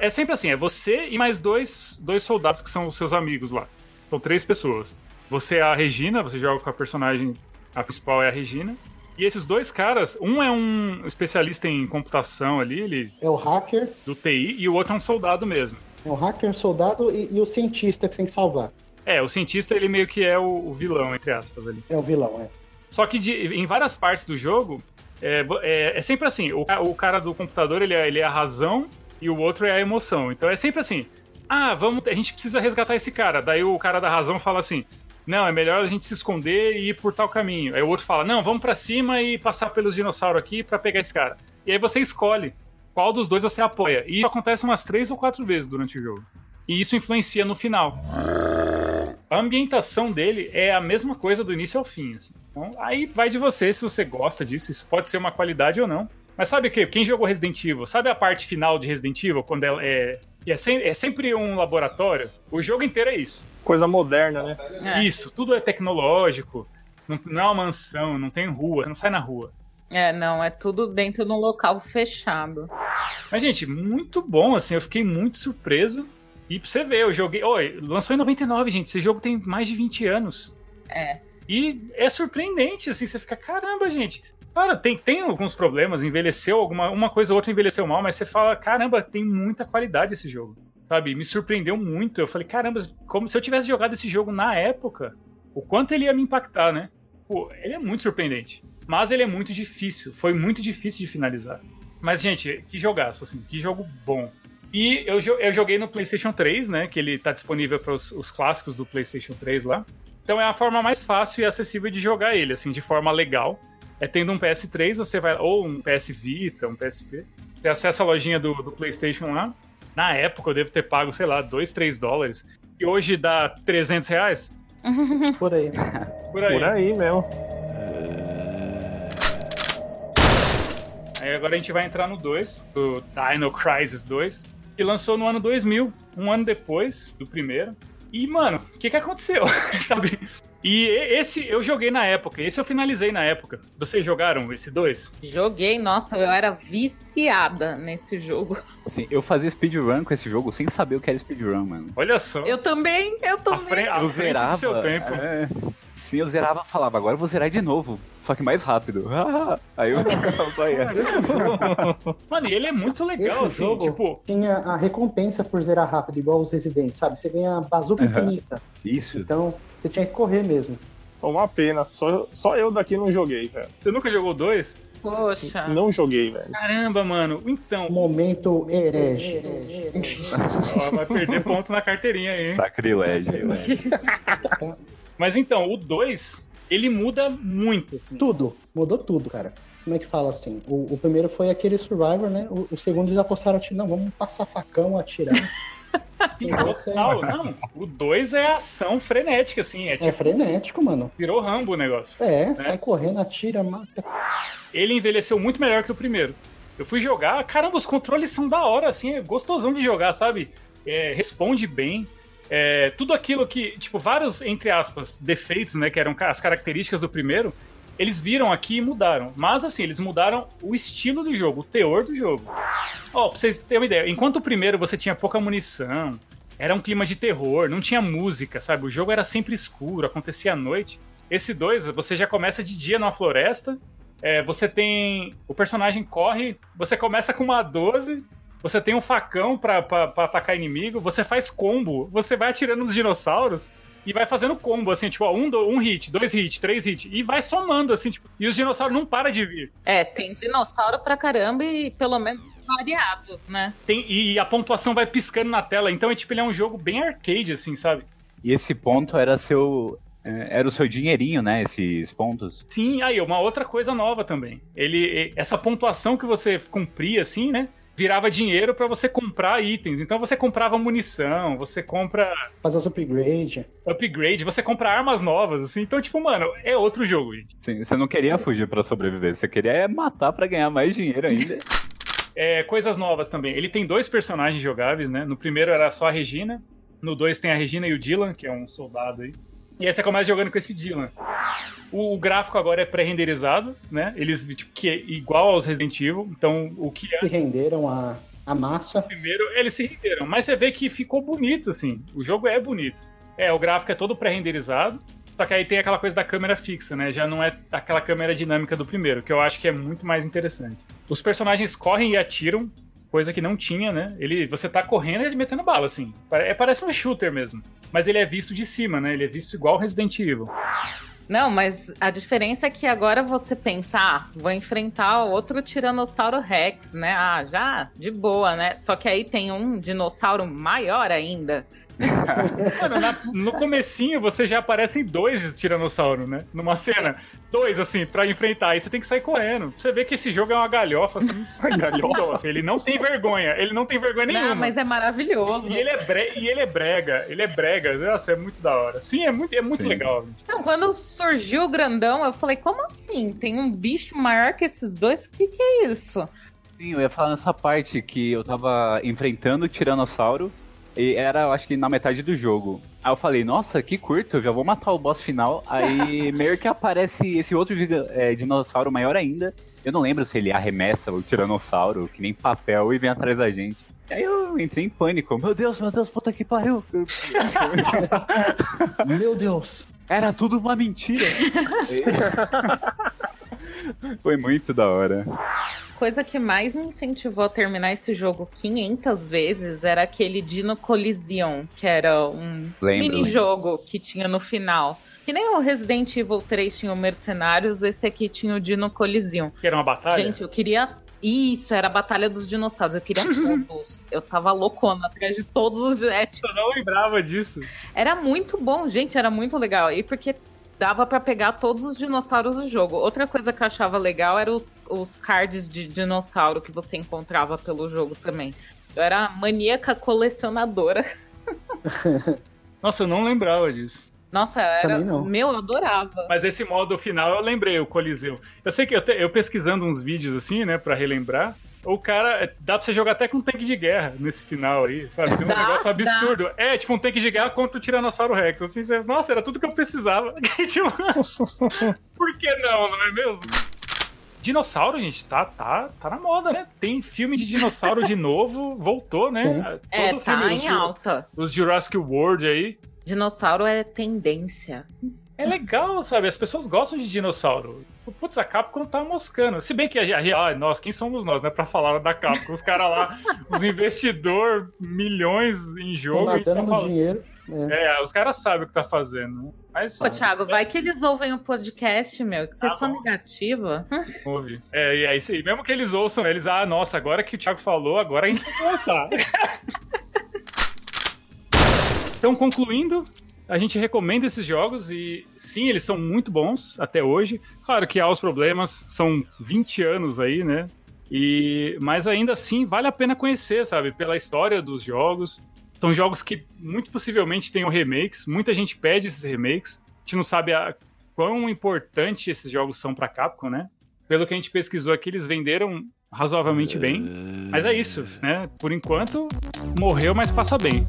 É sempre assim, é você e mais dois, dois soldados que são os seus amigos lá. São três pessoas. Você é a Regina, você joga com a personagem. A principal é a Regina. E esses dois caras, um é um especialista em computação ali, ele, É o hacker, do TI, e o outro é um soldado mesmo. é o hacker, o soldado e, e o cientista que você tem que salvar. É, o cientista ele meio que é o, o vilão, entre aspas, ali. É o vilão, é. Só que de- em várias partes do jogo, é, é- é sempre assim: o, o cara do computador ele é, ele é a razão e o outro é a emoção. Então é sempre assim: ah, vamos, a gente precisa resgatar esse cara. Daí o cara da razão fala assim: não, é melhor a gente se esconder e ir por tal caminho. Aí o outro fala: não, vamos pra cima e passar pelos dinossauros aqui pra pegar esse cara. E aí você escolhe qual dos dois você apoia. E isso acontece umas três ou quatro vezes durante o jogo. E isso influencia no final. A ambientação dele é a mesma coisa do início ao fim. assim. Então, aí vai de você se você gosta disso. Isso pode ser uma qualidade ou não. Mas sabe o que? Quem jogou Resident Evil, sabe a parte final de Resident Evil, quando ela é. É, sem- é sempre um laboratório? O jogo inteiro é isso. Coisa moderna, né? É. Isso, tudo é tecnológico. Não, não é uma mansão, não tem rua, você não sai na rua. É, não, é tudo dentro de um local fechado. Mas, gente, muito bom, assim, eu fiquei muito surpreso. E pra você ver, eu joguei. Oi, lançou em 99, gente. Esse jogo tem mais de 20 anos. É. E é surpreendente, assim, você fica, caramba, gente. Cara, tem, tem alguns problemas, envelheceu alguma uma coisa ou outra envelheceu mal, mas você fala, caramba, tem muita qualidade esse jogo. Sabe? Me surpreendeu muito. Eu falei, caramba, como se eu tivesse jogado esse jogo na época, o quanto ele ia me impactar, né? Pô, ele é muito surpreendente. Mas ele é muito difícil. Foi muito difícil de finalizar. Mas, gente, que jogaço, assim, que jogo bom. E eu, eu joguei no PlayStation 3, né? Que ele tá disponível para os, os clássicos do PlayStation 3 lá. Então é a forma mais fácil e acessível de jogar ele, assim, de forma legal. É tendo um PS3, você vai. Ou um PS Vita, um PSP. Você acessa a lojinha do, do PlayStation lá. Na época eu devo ter pago, sei lá, 2, 3 dólares. E hoje dá 300 reais? (laughs) Por aí. Por aí. Por aí mesmo. Aí agora a gente vai entrar no 2, do Dino Crisis 2, que lançou no ano 2000, um ano depois do primeiro. E, mano, o que que aconteceu? (laughs) Sabe? E esse eu joguei na época, esse eu finalizei na época. Vocês jogaram esse 2? Joguei, nossa, eu era viciada nesse jogo. Assim, eu fazia speedrun com esse jogo sem saber o que era speedrun, mano. Olha só. Eu também, eu também. frente, à eu frente zerava. do seu tempo. é. sim, eu zerava e falava, agora eu vou zerar de novo. Só que mais rápido. (laughs) Aí eu só ia. (laughs) Mano, e ele é muito legal, Esse assim, jogo- tipo. Tinha a recompensa por zerar rápido, igual os Resident, sabe? Você ganha bazuca Aham. infinita. Isso. Então, você tinha que correr mesmo. Foi uma pena. Só, só eu daqui não joguei, velho. Você nunca jogou dois? Poxa. Não joguei, velho. Caramba, mano. Então, Momento herege. (laughs) ó, vai perder ponto na carteirinha aí, hein? Sacrilégio. (laughs) Mas então, o 2, ele muda muito, assim. Tudo. Mudou tudo, cara. Como é que fala assim? O, o primeiro foi aquele Survivor, né? O, o segundo eles apostaram, tipo, não, vamos passar facão, atirar. (laughs) Sim, total, não. O 2 é ação frenética, assim. É É tipo, frenético, mano. virou Rambo o negócio. É, sai correndo, atira, mata. Ele envelheceu muito melhor que o primeiro. Eu fui jogar, caramba, os controles são da hora, assim, é gostosão de jogar, sabe? É, responde bem. É, tudo aquilo que, tipo, vários, entre aspas, defeitos, né, que eram as características do primeiro, eles viram aqui e mudaram. Mas, assim, eles mudaram o estilo do jogo, o teor do jogo. Ó, pra vocês terem uma ideia, enquanto o primeiro você tinha pouca munição, era um clima de terror, não tinha música, sabe? O jogo era sempre escuro, acontecia à noite. Esse dois, você já começa de dia numa floresta, é, você tem. O personagem corre, você começa com uma 12, você tem um facão pra atacar inimigo, você faz combo, você vai atirando nos dinossauros e vai fazendo combo, assim, tipo, ó, um, um hit, dois hits, três hits, e vai somando, assim, tipo, e os dinossauros não param de vir. É, tem dinossauro pra caramba e pelo menos variados, né? Tem, e a pontuação vai piscando na tela, então é tipo, ele é um jogo bem arcade, assim, sabe? E esse ponto era seu. é, Era o seu dinheirinho, né? Esses pontos. Sim, aí, uma outra coisa nova também. Ele, e- essa pontuação que você cumpria, assim, né? Virava dinheiro pra você comprar itens. Então você comprava munição, você compra Fazer os upgrade. upgrade, você compra armas novas, assim. Então, tipo, mano, é outro jogo, gente. Sim, você não queria fugir pra sobreviver, você queria é matar pra ganhar mais dinheiro ainda. É, coisas novas também. Ele tem dois personagens jogáveis, né? No primeiro era só a Regina. No 2 tem a Regina e o Dylan, que é um soldado aí. E aí você começa jogando com esse Dylan. O, o gráfico agora é pré-renderizado, né? Eles, tipo, que é igual aos Resident Evil. Então, o que é Se renderam a, a massa. primeiro, eles se renderam. Mas você vê que ficou bonito, assim. O jogo é bonito. É, o gráfico é todo pré-renderizado. Só que aí tem aquela coisa da câmera fixa, né? Já não é aquela câmera dinâmica do primeiro, que eu acho que é muito mais interessante. Os personagens correm e atiram, coisa que não tinha, né? Ele, você tá correndo e ele metendo bala, assim. É, parece um shooter mesmo. Mas ele é visto de cima, né? Ele é visto igual Resident Evil. Não, mas a diferença é que agora você pensa, ah, vou enfrentar outro Tiranossauro Rex, né? Ah, já, de boa, né? Só que aí tem um dinossauro maior ainda. Mano, na- no comecinho você já aparecem dois tiranossauro, né? Numa cena. Dois, assim, pra enfrentar. Aí você tem que sair correndo. Você vê que esse jogo é uma galhofa, assim. (laughs) galhofa. Ele não tem vergonha. Ele não tem vergonha nenhuma. Não, mas é maravilhoso. E ele é, bre... e ele é brega, ele é brega. Nossa, é muito da hora. Sim, é muito, é muito Sim. legal. gente. Então, quando surgiu o grandão, eu falei, como assim? Tem um bicho maior que esses dois? O que, que é isso? Sim, eu ia falar nessa parte que eu tava enfrentando o Tiranossauro e era, eu acho que na metade do jogo. Aí eu falei, nossa, que curto, eu já vou matar o boss final. Aí (laughs) meio que aparece esse outro giga- é, dinossauro maior ainda. Eu não lembro se ele arremessa o Tiranossauro, que nem papel, e vem atrás da gente. Aí eu entrei em pânico. Meu Deus, meu Deus, puta que pariu. (laughs) Meu Deus. Era tudo uma mentira. (laughs) Foi muito da hora. Coisa que mais me incentivou a terminar esse jogo 500 vezes era aquele Dino Coliseum, que era um mini-jogo que tinha no final. Que nem o Resident Evil 3 tinha o Mercenários, esse aqui tinha o Dino Coliseum. Que era uma batalha. Gente, eu queria. Isso, era a Batalha dos Dinossauros. Eu queria (laughs) todos. Eu tava loucona atrás de todos os. (laughs) É, tipo, eu não lembrava disso. era muito bom, gente, era muito legal. E porque dava pra pegar todos os dinossauros do jogo. Outra coisa que eu achava legal era os, os cards de dinossauro que você encontrava pelo jogo também. Eu era maníaca colecionadora. (laughs) Nossa, eu não lembrava disso. Nossa, era. Meu, eu adorava. Mas esse modo final eu lembrei, o Coliseu. Eu sei que eu, te- eu pesquisando uns vídeos assim, né, pra relembrar, o cara. Dá pra você jogar até com um tanque de guerra nesse final aí, sabe? Tem um Dá, negócio dá. absurdo. É, tipo um tanque de guerra contra o Tiranossauro Rex. Assim, você- nossa, era tudo que eu precisava. (laughs) Tipo, (laughs) Por que não, não é mesmo? Dinossauro, gente, tá, tá, tá na moda, né? Tem filme de dinossauro de novo, voltou, né? É, Todo tá filme, em os, alta. os Jurassic World aí. Dinossauro é tendência. É legal, sabe? As pessoas gostam de dinossauro. Putz, a Capcom tá moscando. Se bem que a gente. Ah, nós, quem somos nós, né? Pra falar da Capcom. Os caras lá, os investidores, milhões em Estão jogo. Tá nadando no falando. dinheiro. É. É, os caras sabem o que tá fazendo. né? Mas. Pô, Thiago, vai que eles ouvem o podcast, meu. Que pessoa bom. negativa. (laughs) Ouve. É, e é isso aí. Mesmo que eles ouçam, eles, ah, nossa, agora que o Thiago falou, agora a gente vai começar. (laughs) então, concluindo, a gente recomenda esses jogos e sim, eles são muito bons até hoje. Claro que há os problemas, são 20 anos aí, né? E, mas ainda assim vale a pena conhecer, sabe? Pela história dos jogos. São jogos que muito possivelmente tenham remakes. Muita gente pede esses remakes. A gente não sabe a, quão importante esses jogos são pra Capcom, né? Pelo que a gente pesquisou aqui, eles venderam razoavelmente bem. Mas é isso, né? Por enquanto, morreu, mas passa bem.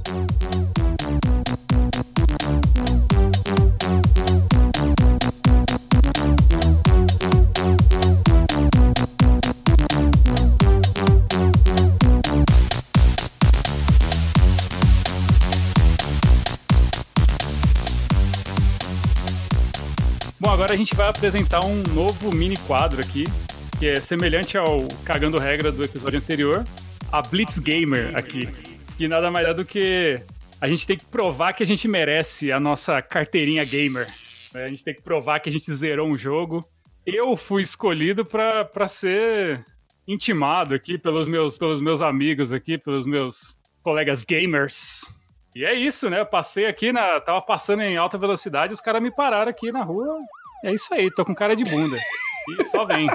A gente vai apresentar um novo mini quadro aqui, que é semelhante ao Cagando Regra do episódio anterior, a Blitz Gamer aqui. Que nada mais é do que a gente tem que provar que a gente merece a nossa carteirinha gamer. né? A gente tem que provar que a gente zerou um jogo. Eu fui escolhido pra ser intimado aqui pelos meus, pelos meus amigos aqui, pelos meus colegas gamers. E é isso, né? Eu passei aqui na. Tava passando em alta velocidade, os caras me pararam aqui na rua. É isso aí, tô com cara de bunda. E só vem.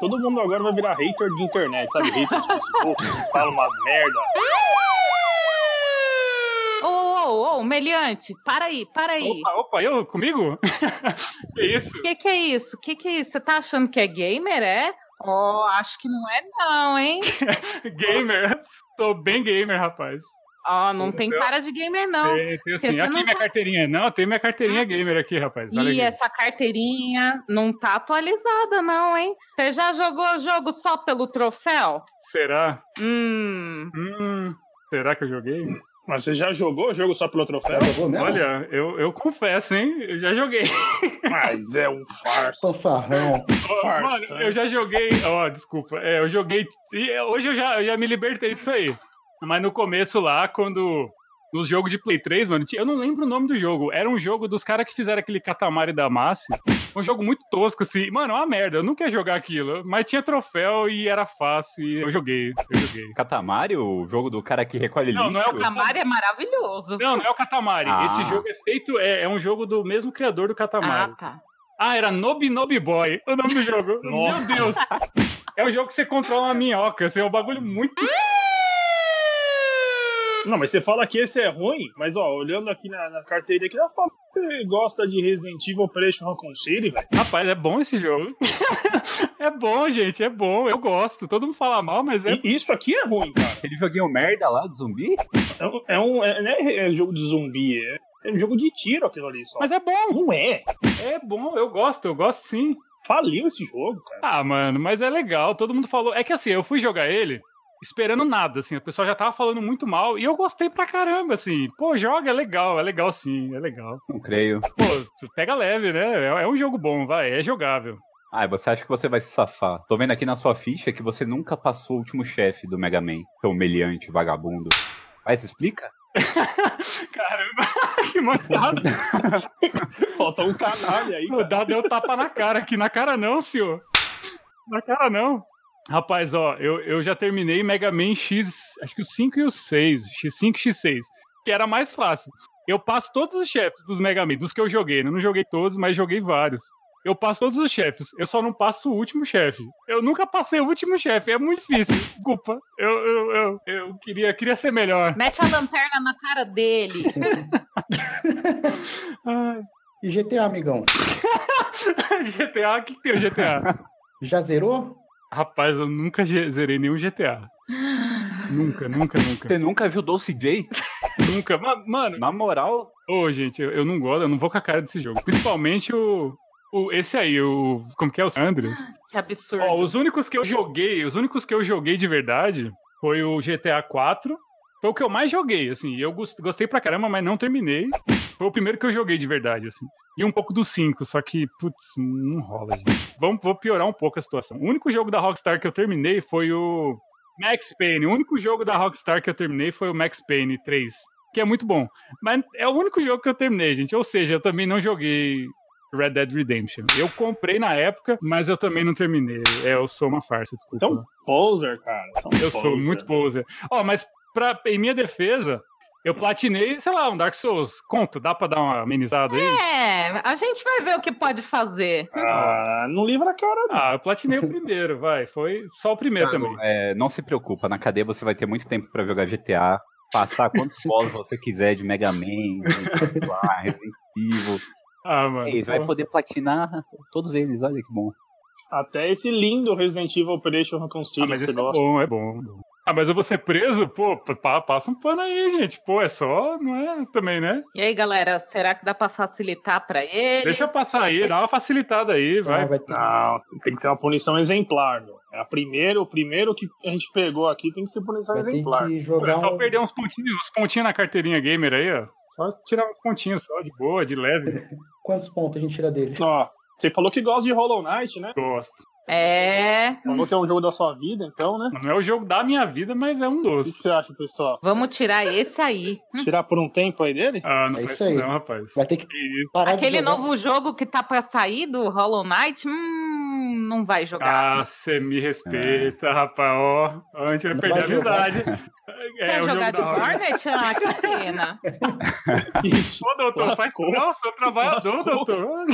Todo mundo agora vai virar hater de internet, sabe? Hater de Facebook, fala umas merda. Ô, ô, ô, Meliante, para aí, para aí. Opa, opa, eu comigo? (laughs) que isso? O que, que é isso? O que, que é isso? Você tá achando que é gamer, é? Oh, acho que não é não, hein? (laughs) Gamer. Sou bem gamer, rapaz. Ó, não tem cara de gamer, não. Tem, tem assim. Aqui não minha tá- carteirinha. Não, tem minha carteirinha gamer aqui, rapaz. Olha E aqui. essa carteirinha não tá atualizada, não, hein? Você já jogou o jogo só pelo troféu? Será? Hum. Hum, será que eu joguei? Mas você já jogou o jogo só pelo troféu? Olha, eu, eu confesso, hein? Eu já joguei. (laughs) Mas é um farso. Fanfarrão. Farsante. Mano, eu já joguei. Ó, desculpa. É, eu joguei. e hoje eu já, eu já me libertei disso aí. Mas no começo lá, quando. Nos jogos de Play 3, mano, eu não lembro o nome do jogo. Era um jogo dos caras que fizeram aquele Katamari da Massi. Um jogo muito tosco, assim. Mano, é uma merda. Eu não quero jogar aquilo. Mas tinha troféu e era fácil. E eu joguei. Eu joguei. Katamari, o jogo do cara que recolhe Não, lixo? não é o O Camari é maravilhoso. Não, não é o Katamari. Ah. Esse jogo é feito. É, é um jogo do mesmo criador do Ah, Katamari. tá. Ah, era Nobi Nobi Boy, o nome do jogo. (laughs) Nossa. Meu Deus. É um jogo que você controla uma minhoca, assim, é um bagulho muito. Não, mas você fala que esse é ruim, mas ó, olhando aqui na, na carteira aqui, que você gosta de Resident Evil Operation Raccoon City, velho. Rapaz, é bom esse jogo. (laughs) é bom, gente, é bom, eu gosto. Todo mundo fala mal, mas é. E Isso aqui é ruim, cara. Aquele joguinho merda lá de zumbi? É um. É um é, não é, é jogo de zumbi, é, é um jogo de tiro aquilo ali só. Mas é bom, não é. é bom, eu gosto, eu gosto sim. Faliu esse jogo, cara. Ah, mano, mas é legal, todo mundo falou. É que assim, eu fui jogar ele esperando nada, assim, o pessoal já tava falando muito mal e eu gostei pra caramba, assim. Pô, joga, é legal, é legal sim, é legal. Não creio. Pô, tu pega leve, né? É, é um jogo bom, vai, é jogável. Ah, você acha que você vai se safar? Tô vendo aqui na sua ficha que você nunca passou o último chefe do Mega Man. Seu humilhante, vagabundo. Vai, se explica? (laughs) Caramba, (laughs) que mancada. (laughs) Falta um canalha aí, O cara. Dado deu tapa na cara aqui. Na cara não, senhor. Na cara não. Rapaz, ó, eu, eu já terminei Mega Man X, acho que o 5 e o 6, X5 e X6, que era mais fácil. Eu passo todos os chefes dos Mega Man, dos que eu joguei, né? Eu não joguei todos, mas joguei vários. Eu passo todos os chefes, eu só não passo o último chefe. Eu nunca passei o último chefe, é muito difícil. (laughs) Desculpa. Eu, eu, eu, eu queria, queria ser melhor. Mete a lanterna na cara dele. (laughs) E GTA, amigão? (laughs) GTA, o que, que tem o GTA? Já zerou? Rapaz, eu nunca zerei nenhum GTA. Nunca, nunca, nunca. Você nunca viu Doce J? Nunca. Ma- Mano, Na moral, ô, gente, eu, eu não gosto, eu não vou com a cara desse jogo. Principalmente o. o esse aí, o. Como que é? O Sanders. Que absurdo. Ó, os únicos que eu joguei, os únicos que eu joguei de verdade foi o GTA 4. Foi o que eu mais joguei, assim. Eu gos- gostei pra caramba, mas não terminei. Foi o primeiro que eu joguei de verdade, assim. E um pouco do 5, só que, putz, não rola, gente. Vamos, vou piorar um pouco a situação. O único jogo da Rockstar que eu terminei foi o Max Payne. O único jogo da Rockstar que eu terminei foi o Max Payne 3, que é muito bom. Mas é o único jogo que eu terminei, gente. Ou seja, eu também não joguei Red Dead Redemption. Eu comprei na época, mas eu também não terminei. É, eu sou uma farsa, desculpa. Então, poser, cara. Então, eu sou poser. muito poser. Ó, mas pra, em minha defesa, eu platinei, sei lá, um Dark Souls. Conta, dá pra dar uma amenizada aí? É, a gente vai ver o que pode fazer. Ah, não livra a cara, não. Ah, eu platinei o primeiro, vai. Foi só o primeiro também. é, não se preocupa, na cadeia você vai ter muito tempo pra jogar GTA, passar quantos (laughs) boss você quiser de Mega Man, de, lá, Resident Evil. Ah, mano. Você vai poder platinar todos eles, olha que bom. Até esse lindo Resident Evil Operation City Ah, mas é gosta. bom, é bom. Ah, mas eu vou ser preso? Pô, pa- passa um pano aí, gente. Pô, é só, não é também, né? E aí, galera, será que dá pra facilitar pra ele? Deixa eu passar aí, dá uma facilitada aí, vai. Ah, vai ter... Não, tem que ser uma punição exemplar, meu. É a primeira, o primeiro que a gente pegou aqui tem que ser punição vai exemplar. que É jogar só um... perder uns pontinhos, uns pontinhos na carteirinha gamer aí, ó. Só tirar uns pontinhos só, de boa, de leve. Quantos pontos a gente tira dele? Ó, você falou que gosta de Hollow Knight, né? Gosto. É, Falou que é um jogo da sua vida, então, né? Não é o jogo da minha vida, mas é um O que, doce. você acha, pessoal? vamos tirar esse aí. Tirar por um tempo aí dele? Ah, não É faz isso aí. não, rapaz. Vai ter que parar Aquele de jogar. novo jogo que tá pra sair do Hollow Knight, hum, não vai jogar. Ah, você me respeita, rapaz, ó. A gente vai Não perder a vai jogar. amizade. É, Quer o jogo jogar de. Hornet? Ah, que pena. (laughs) Ô, doutor, faz Lascou. não, sou trabalhador, Lascou. doutor.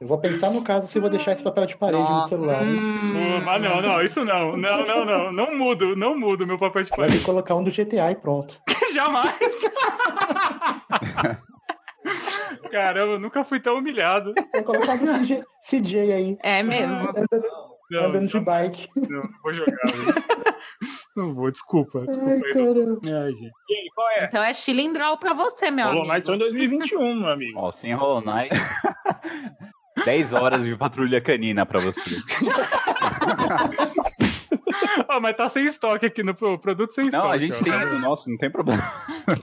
Eu vou pensar no caso se eu vou deixar esse papel de parede no celular. Hum, mas não, não, isso não. Não, não, não. Não mudo, não mudo meu papel de Vai parede. que colocar um do GTA e pronto. (laughs) Jamais. Caramba, eu nunca fui tão humilhado. Vou colocar um do CJ, CJ aí, É mesmo. Não, andando de não, bike. não, não vou jogar. velho. (laughs) Não vou, desculpa. Desculpa Ai, gente. E aí, qual é? Então é Chilindral pra você, meu Hollow amigo. Knight só em 2021, meu amigo. Ó, sem Hollow Knight. (laughs) 10 horas de patrulha canina pra você. (laughs) Ó, mas tá sem estoque aqui no pro- produto sem estoque. Não, a gente ó. tem no nosso, não tem problema.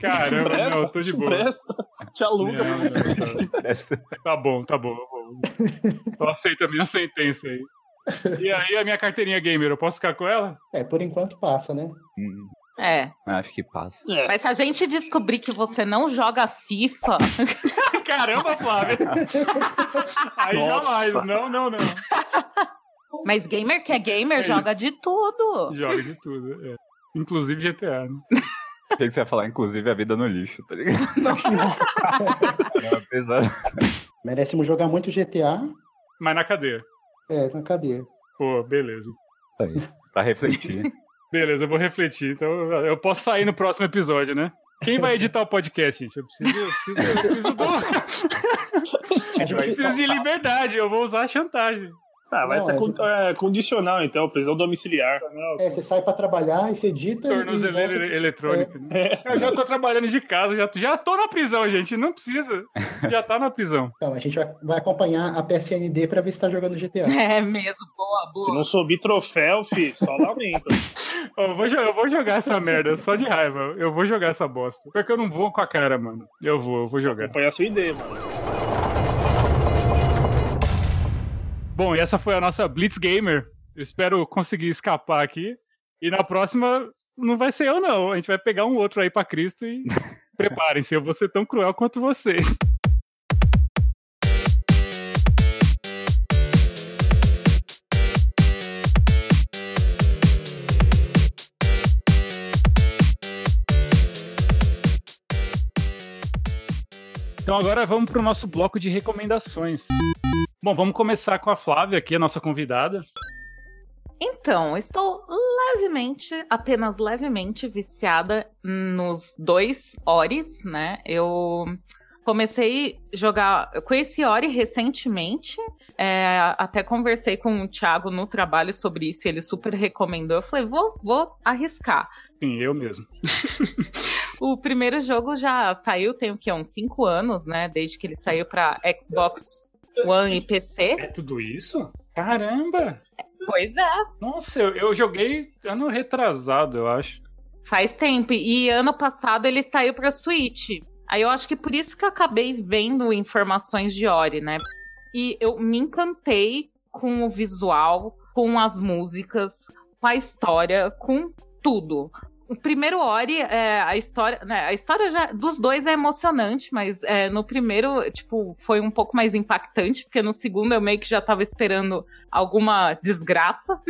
Caramba, Presta, não, tô de boa. Presta, te aluga. Não, não, Tá bom, tá bom. Eu eu aceito a minha sentença aí. E aí, a minha carteirinha gamer, eu posso ficar com ela? É, por enquanto passa, né? Hum, É. acho que passa. É. Mas se a gente descobrir que você não joga FIFA, (laughs) Caramba, Flávia! (laughs) Aí Nossa. jamais. Não, não, não. mas gamer que é gamer É joga isso. de tudo. Joga de tudo. é. Inclusive GTA, né? (laughs) Achei que você ia falar, inclusive, a vida no lixo, tá ligado? Não, pesado. Merecemos jogar muito GTA. Mas na cadeia. É, na cadeia. Pô, beleza. Isso aí, pra refletir. (laughs) Beleza, eu vou refletir. Então eu posso sair no próximo episódio, né? Quem vai editar o podcast, gente? Eu preciso, eu preciso, eu preciso, do- gente (laughs) eu preciso de liberdade. Eu vou usar a chantagem. Ah, vai Não, ser é con- é, condicional, então, prisão domiciliar. É, você sai pra trabalhar e você edita. Tornozeleira volta- eletrônica. né? Eu já tô trabalhando de casa, já, já tô na prisão, gente. Não precisa. Já tá na prisão. (laughs) Então, a gente vai, vai acompanhar a PSND pra ver se tá jogando GTA. (laughs) É mesmo, boa, Se boa. não subir troféu, fi, só lamento. (laughs) Eu vou, eu vou jogar essa merda só de raiva. Eu vou jogar essa bosta. Porque eu não vou com a cara, mano. Eu vou, eu vou jogar. Acompanhar a sua ideia, mano. Bom, e essa foi a nossa Blitz Gamer. Eu espero conseguir escapar aqui. E na próxima não vai ser eu, não. A gente vai pegar um outro aí pra Cristo e (laughs) preparem-se. Eu vou ser tão cruel quanto vocês. Então agora vamos para o nosso bloco de recomendações. Bom, vamos começar com a Flávia aqui, a nossa convidada. Então, estou levemente, apenas levemente viciada nos dois Oris, né? Eu comecei a jogar. Eu conheci Ori recentemente. é, até conversei com o Thiago no trabalho sobre isso e ele super recomendou. Eu falei, vou, vou arriscar. Sim, eu mesmo. (laughs) O primeiro jogo já saiu, tem o que? Uns 5 anos, né? Desde que ele saiu para Xbox One e PC. É tudo isso? Caramba! Pois é. Nossa, eu, eu joguei ano retrasado, eu acho. Faz tempo. E ano passado ele saiu pra Switch. Aí eu acho que por isso que eu acabei vendo informações de Ori, né? E eu me encantei com o visual, com as músicas, com a história, com tudo. O primeiro Ori, é, a história, né, a história já, dos dois é emocionante, mas é, no primeiro, tipo, foi um pouco mais impactante, porque no segundo eu meio que já tava esperando alguma desgraça.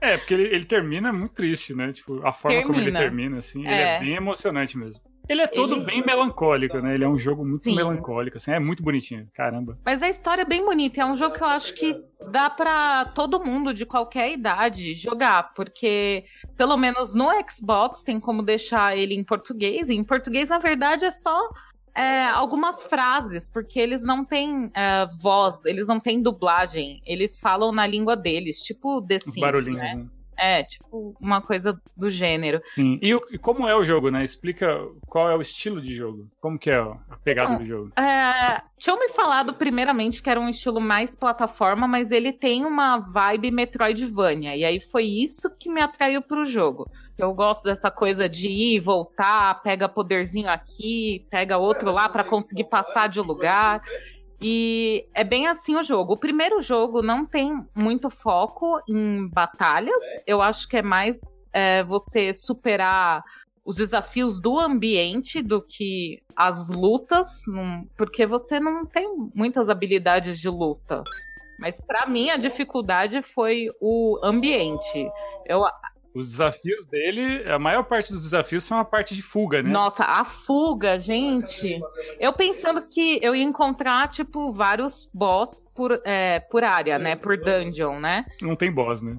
É, porque ele, ele termina muito triste, né? Tipo, a forma como ele Termina. termina, assim, ele É. é bem emocionante mesmo. Ele é todo Ele- bem melancólico, né? Ele é um jogo muito Sim. melancólico, assim, é muito bonitinho. Caramba. Mas a história é bem bonita. É um jogo que eu acho que dá pra todo mundo de qualquer idade jogar, porque pelo menos no Xbox tem como deixar ele em português. E em português, na verdade, é só é, algumas frases, porque eles não têm é, voz, eles não têm dublagem, eles falam na língua deles, tipo The Sims, barulhinhos, né? né? É, tipo uma coisa do gênero. Sim. E, o- e como é o jogo, né? Explica qual é o estilo de jogo. Como que é a pegada Então, do jogo. É, tinham me falado primeiramente que era um estilo mais plataforma, mas ele tem uma vibe Metroidvania. E aí foi isso que me atraiu pro jogo. Eu gosto dessa coisa de ir, voltar, pega poderzinho aqui, pega outro lá pra conseguir passar de lugar. E é bem assim o jogo. O primeiro jogo não tem muito foco em batalhas. Eu acho que é mais é, você superar os desafios do ambiente do que as lutas, porque você não tem muitas habilidades de luta. Mas pra mim a dificuldade foi o ambiente. Eu, Os desafios dele, a maior parte dos desafios são a parte de fuga, né? Nossa, a fuga, gente. Eu pensando que eu ia encontrar, tipo, vários boss por, é, por área, né? Por dungeon, né? Não tem boss, né?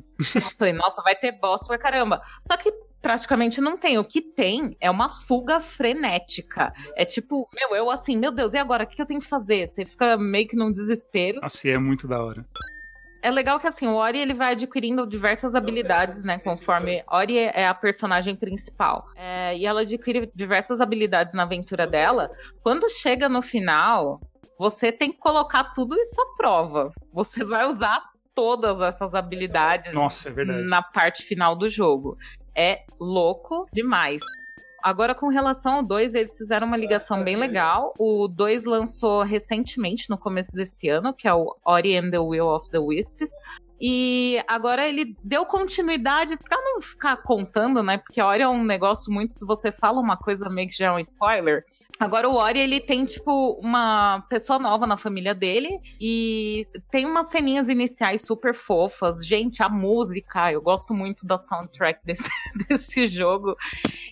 Falei, nossa, vai ter boss pra caramba. Só que praticamente não tem. O que tem é uma fuga frenética. É tipo, meu, eu assim, meu Deus, e agora? O que eu tenho que fazer? Você fica meio que num desespero. E é muito da hora. É legal que assim, o Ori ele vai adquirindo diversas habilidades, né? Conforme Ori é a personagem principal. É, e ela adquire diversas habilidades na aventura dela. Quando chega no final, você tem que colocar tudo isso à prova. Você vai usar todas essas habilidades Nossa, é na parte final do jogo. É louco demais. Agora, com relação ao 2, eles fizeram uma ligação bem legal. O 2 lançou recentemente, no começo desse ano, que é o Ori and the Will of the Wisps. E agora ele deu continuidade, pra não ficar contando, né? Porque Ori é um negócio muito. Se você fala uma coisa meio que já é um spoiler. Agora o Ori, ele tem, tipo, uma pessoa nova na família dele. E tem umas ceninhas iniciais super fofas. Gente, a música, eu gosto muito da soundtrack (laughs) desse, desse jogo.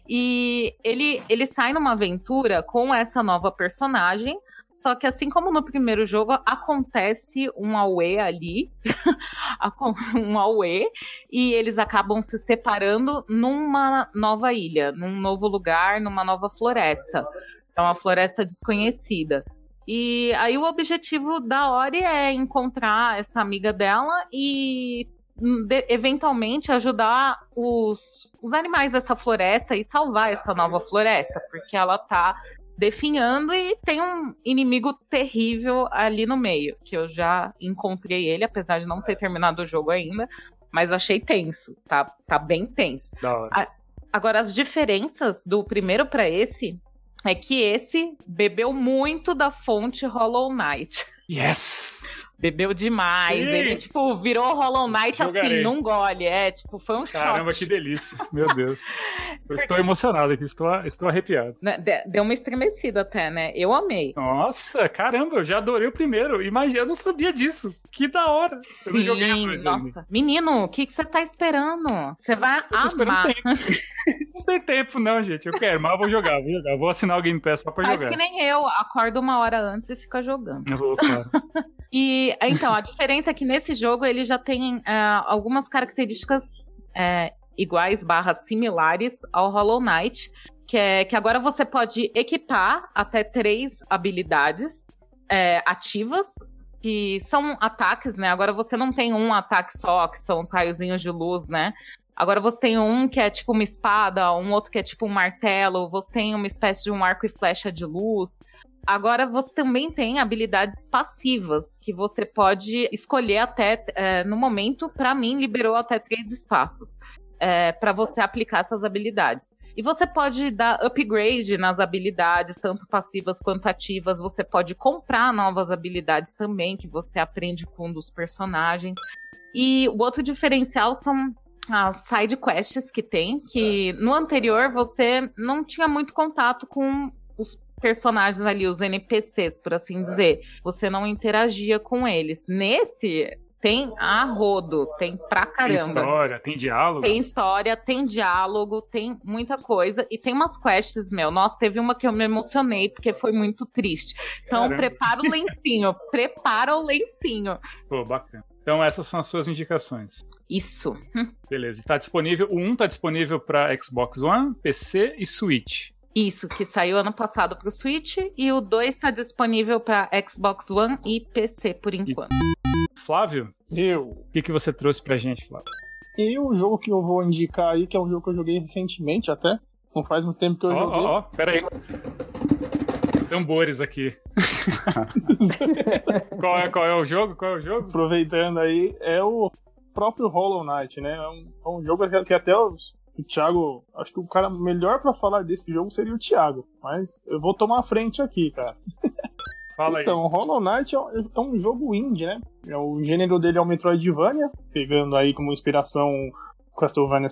E ele, ele sai numa aventura com essa nova personagem. Só que assim como no primeiro jogo, acontece um Aue ali, (laughs) um Aue, e eles acabam se separando numa nova ilha, num novo lugar, numa nova floresta. É uma floresta desconhecida. E aí o objetivo da Ori é encontrar essa amiga dela e de, eventualmente ajudar os, os animais dessa floresta e salvar essa nova floresta, porque ela tá definhando e tem um inimigo terrível ali no meio, que eu já encontrei ele, apesar de não ter terminado o jogo ainda, mas achei tenso, tá, tá bem tenso. A, agora, as diferenças do primeiro para esse é que esse bebeu muito da fonte Hollow Knight. Yes! Bebeu demais. Sim. Ele, tipo, virou Hollow Knight assim, Jogarei. assim, num gole. É, tipo, foi um choque. Caramba, que delícia. Meu Deus. (laughs) Eu estou emocionado aqui, estou, estou arrepiado. Né, deu uma estremecida até, né? Eu amei. Nossa, caramba, eu já adorei o primeiro. Imagina, eu não sabia disso. Que da hora. Eu Sim, joguei nossa. Menino, o que, que você tá esperando? Você vai eu amar. (laughs) não tem tempo, não, gente. Eu quero, mas eu vou jogar, vou jogar. Vou assinar o Game Pass só pra Faz jogar. Faz que nem eu, acordo uma hora antes e fica jogando. Eu vou, claro. (laughs) e então, a diferença é que nesse jogo ele já tem uh, algumas características uh, iguais barra similares ao Hollow Knight, que é que agora você pode equipar até três habilidades uh, ativas, que são ataques, né? Agora você não tem um ataque só, que são os raiozinhos de luz, né? Agora você tem um que é tipo uma espada, um outro que é tipo um martelo, você tem uma espécie de um arco e flecha de luz. Agora você também tem habilidades passivas que você pode escolher até é, no momento. Para mim, liberou até três espaços é, para você aplicar essas habilidades. E você pode dar upgrade nas habilidades, tanto passivas quanto ativas. Você pode comprar novas habilidades também, que você aprende com um dos personagens. E o outro diferencial são as side quests que tem, que no anterior você não tinha muito contato com personagens ali, os NPCs, por assim dizer. Você não interagia com eles. Nesse, tem a rodo, tem pra caramba. Tem história, tem diálogo. Tem história, tem diálogo, tem muita coisa. E tem umas quests, meu. Nossa, teve uma que eu me emocionei porque foi muito triste. Então, caramba. prepara o (laughs) lencinho. prepara o lencinho. Pô, bacana. Então, essas são as suas indicações. Isso. Beleza. Está disponível. O 1 está disponível para Xbox One, PC e Switch. Isso, que saiu ano passado para o Switch e o 2 está disponível para Xbox One e PC por enquanto. Flávio? Eu. O que, que você trouxe pra gente, Flávio? E o jogo que eu vou indicar aí, que é um jogo que eu joguei recentemente até, não faz muito tempo que eu oh, joguei. Ó, oh, oh, pera aí. Tambores aqui. (laughs) qual, é, qual é o jogo? Qual é o jogo? Aproveitando aí, é o próprio Hollow Knight, né? É um, é um jogo que até os o Thiago, acho que o cara melhor para falar desse jogo seria o Thiago, mas eu vou tomar a frente aqui, cara. (laughs) Fala então, aí. Hollow Knight é um jogo indie, né? É o gênero dele é o Metroidvania, pegando aí como inspiração Castlevania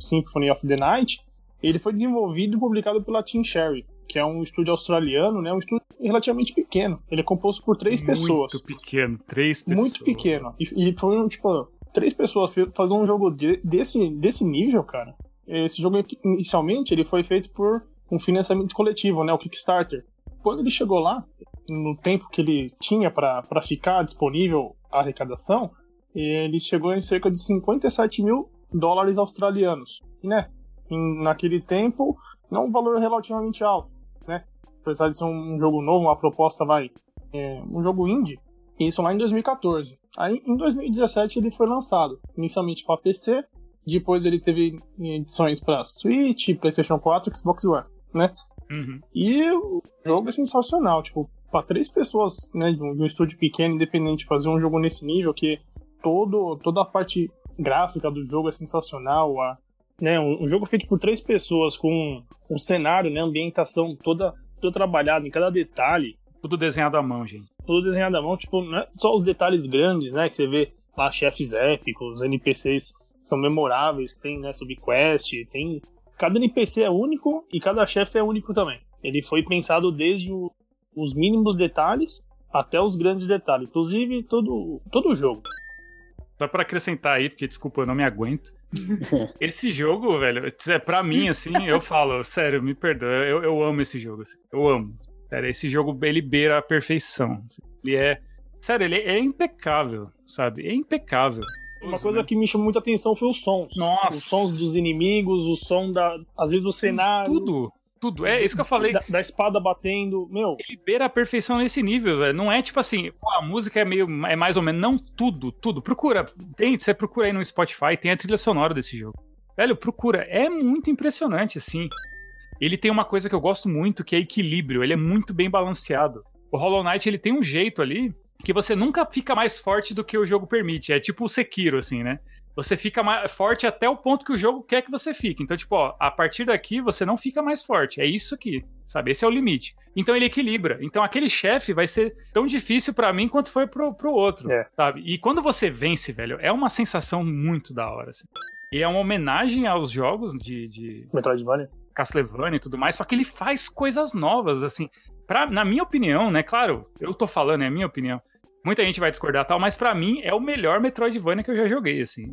Symphony of the Night. Ele foi desenvolvido e publicado pela Team Cherry, que é um estúdio australiano, né? Um estúdio relativamente pequeno. Ele é composto por três Muito pessoas. Muito pequeno, três pessoas. Muito pequeno. E, e foi, tipo, três pessoas fazer um jogo de, desse, desse nível, cara. Esse jogo, inicialmente, ele foi feito por um financiamento coletivo, né? O Kickstarter. Quando ele chegou lá, no tempo que ele tinha para ficar disponível a arrecadação, ele chegou em cerca de 57 mil dólares australianos. Né? Naquele tempo, não um valor relativamente alto, né? Apesar de ser um jogo novo, uma proposta vai. É, um jogo indie, Isso lá em 2014. Aí em 2017 ele foi lançado, inicialmente para PC, depois ele teve edições para Switch, PlayStation 4 e Xbox One, né? Uhum. E o jogo é sensacional, tipo, para três pessoas, né, de um, de um estúdio pequeno, independente, fazer um jogo nesse nível, que todo, toda a parte gráfica do jogo é sensacional, a, né, um, um jogo feito por três pessoas, com um cenário, né, ambientação toda, toda trabalhada em cada detalhe, Tudo desenhado à mão, gente. Tudo desenhado à mão, tipo, não é só os detalhes grandes, né, que você vê lá chefes épicos, NPCs são memoráveis, que tem, né, subquest, tem... Cada NPC é único e cada chefe é único também. Ele foi pensado desde o- os mínimos detalhes até os grandes detalhes, inclusive todo, todo o jogo. Só pra acrescentar aí, porque desculpa, eu não me aguento. (laughs) esse jogo, velho, é pra mim, assim, eu falo, sério, me perdoa, eu, eu amo esse jogo, assim, eu amo. Sério, esse jogo, ele beira a perfeição. Ele é, sério, ele é impecável, sabe? É impecável. Uma coisa que me chamou muita atenção foi os sons. Nossa. Os sons dos inimigos, o som da. Às vezes do cenário. Tudo, tudo. É isso que eu falei. Da, da espada batendo. Meu, Ele beira a perfeição nesse nível, velho. Não é tipo assim, pô, a música é meio. É mais ou menos. Não tudo, tudo. Procura. Tem, você procura aí no Spotify, tem a trilha sonora desse jogo. Velho, procura. É muito impressionante, assim. Ele tem uma coisa que eu gosto muito, que é equilíbrio. Ele é muito bem balanceado. O Hollow Knight, ele tem um jeito ali que você nunca fica mais forte do que o jogo permite. É tipo o Sekiro, assim, né? Você fica mais forte até o ponto que o jogo quer que você fique. Então, tipo, ó, a partir daqui você não fica mais forte. É isso aqui, sabe? Esse é o limite. Então ele equilibra. Então aquele chefe vai ser tão difícil pra mim quanto foi pro, pro outro, É. sabe? E quando você vence, velho, é uma sensação muito da hora. Assim. E é uma homenagem aos jogos de, de Metroidvania. Castlevania e tudo mais, só que ele faz coisas novas, assim. Pra, na minha opinião, né? Claro, eu tô falando, é a minha opinião. Muita gente vai discordar tal, mas pra mim é o melhor Metroidvania que eu já joguei, assim.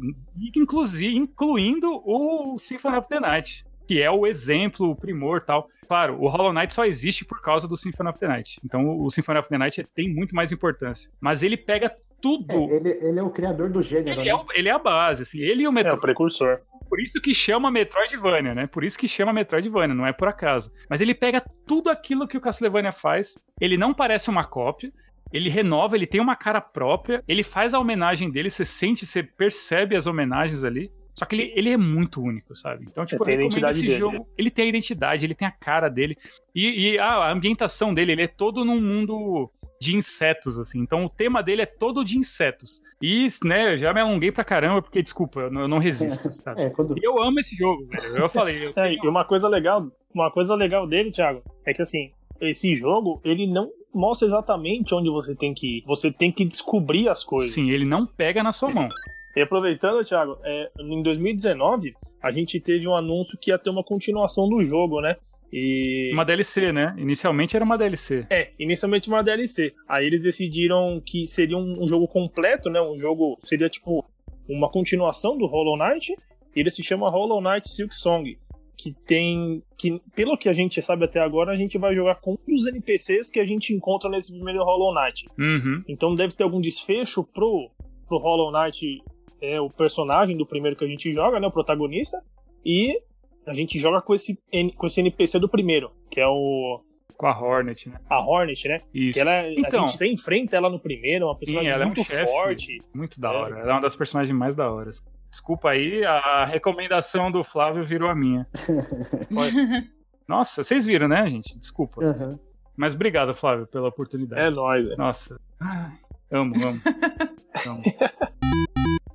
Inclusive, incluindo o Symphony of the Night, que é o exemplo, o primor tal. Claro, o Hollow Knight só existe por causa do Symphony of the Night. Então o Symphony of the Night tem muito mais importância. Mas ele pega tudo. É, ele, ele é o criador do gênero, Ele é, né? o- ele é a base, assim. Ele e o É, o Metroid. precursor. Por isso que chama Metroidvania, né? Por isso que chama Metroidvania, não é por acaso. Mas ele pega tudo aquilo que o Castlevania faz, ele não parece uma cópia, ele renova, ele tem uma cara própria, ele faz a homenagem dele, você sente, você percebe as homenagens ali. Só que ele, ele é muito único, sabe? Então, tipo, tem a identidade dele. jogo. Ele tem a identidade, ele tem a cara dele. E, e ah, a ambientação dele, ele é todo num mundo de insetos, assim. Então o tema dele é todo de insetos. E, né, eu já me alonguei pra caramba, porque, desculpa, eu não, eu não resisto, (laughs) sabe? É, quando... Eu amo esse jogo, velho. Eu falei. Eu (laughs) É, e uma coisa legal, uma coisa legal dele, Thiago, é que assim, esse jogo, ele não mostra exatamente onde você tem que ir. Você tem que descobrir as coisas. Sim, ele não pega na sua mão. E aproveitando, Thiago, é, em 2019, a gente teve um anúncio que ia ter uma continuação do jogo, né? E. Uma DLC, né? Inicialmente era uma DLC. É, inicialmente uma DLC. Aí eles decidiram que seria um, um jogo completo, né? Um jogo. Seria tipo uma continuação do Hollow Knight. E ele se chama Hollow Knight Silk Song. Que tem. que Pelo que a gente sabe até agora, a gente vai jogar com os NPCs que a gente encontra nesse primeiro Hollow Knight. Uhum. Então deve ter algum desfecho pro, pro Hollow Knight, é, o personagem do primeiro que a gente joga, né? O protagonista. E a gente joga com esse, com esse NPC do primeiro, que é o. Com a Hornet, né? A Hornet, né? Isso. Que ela, é- Então. a gente tem enfrenta ela no primeiro, é uma personagem ela é um muito chefe. forte. Muito da É. hora. Ela é uma das personagens mais da hora. Desculpa aí, a recomendação do Flávio virou a minha. (laughs) Nossa, vocês viram, né, gente? Desculpa. Aham. Mas obrigado, Flávio, pela oportunidade. É nóis, velho. Nossa. Ai, amo, amo. (laughs) amo.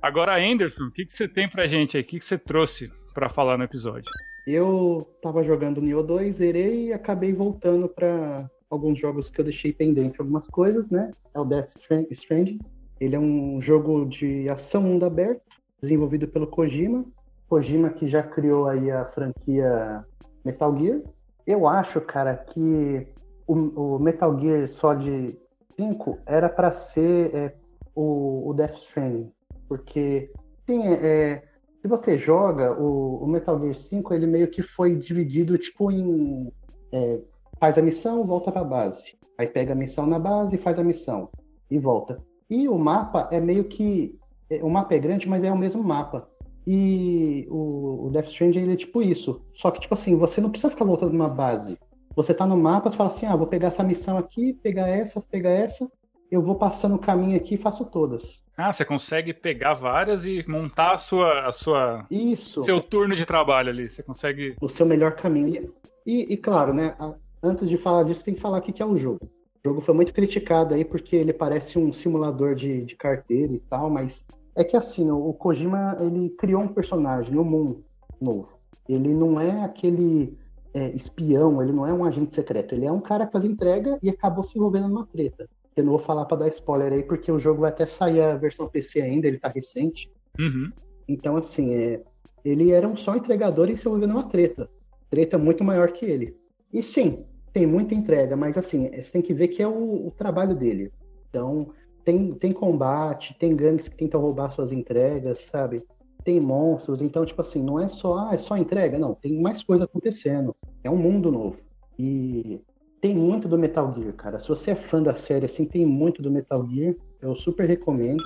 Agora, Anderson, o que, que você tem pra gente aí? O que, que você trouxe pra falar no episódio? Eu tava jogando Nioh 2, zerei e acabei voltando pra alguns jogos que eu deixei pendente, algumas coisas, né? É o Death Stra- Stranding. Ele é um jogo de ação mundo aberto, desenvolvido pelo Kojima. Kojima que já criou aí a franquia Metal Gear. Eu acho, cara, que o, o Metal Gear Solid 5 era pra ser é, o, o Death Stranding. Porque, sim, é, se você joga o, o Metal Gear 5, ele meio que foi dividido tipo em é, faz a missão, volta pra base. Aí pega a missão na base, faz a missão e volta. E o mapa é meio que é, o mapa é grande, mas é o mesmo mapa. E o, o Death Stranding ele é tipo isso. Só que tipo assim, você não precisa ficar voltando numa base. Você tá no mapa, você fala assim: "Ah, vou pegar essa missão aqui, pegar essa, pegar essa". eu vou passando o caminho aqui e faço todas. Ah, você consegue pegar várias e montar a sua, a sua Isso. seu turno de trabalho ali. Você consegue. O seu melhor caminho. E, e claro, né? antes de falar disso, tem que falar o que que é o jogo. O jogo foi muito criticado aí porque ele parece um simulador de, de carteira e tal, mas é que assim, o, o Kojima ele criou um personagem, um mundo novo. Ele não é aquele é, espião, ele não é um agente secreto, ele é um cara que faz entrega e acabou se envolvendo numa treta. Eu não vou falar pra dar spoiler aí, porque o jogo vai até sair a versão PC ainda, ele tá recente. Uhum. Então, assim, é, ele era um só entregador e se envolveu numa treta. Treta muito maior que ele. E sim, tem muita entrega, mas assim, é, você tem que ver que é o, o trabalho dele. Então, tem, tem combate, tem gangues que tentam roubar suas entregas, sabe? Tem monstros, então, tipo assim, não é só, ah, é só entrega, não, tem mais coisa acontecendo. É um mundo novo. E tem muito do Metal Gear, cara. Se você é fã da série, assim, tem muito do Metal Gear. Eu super recomendo.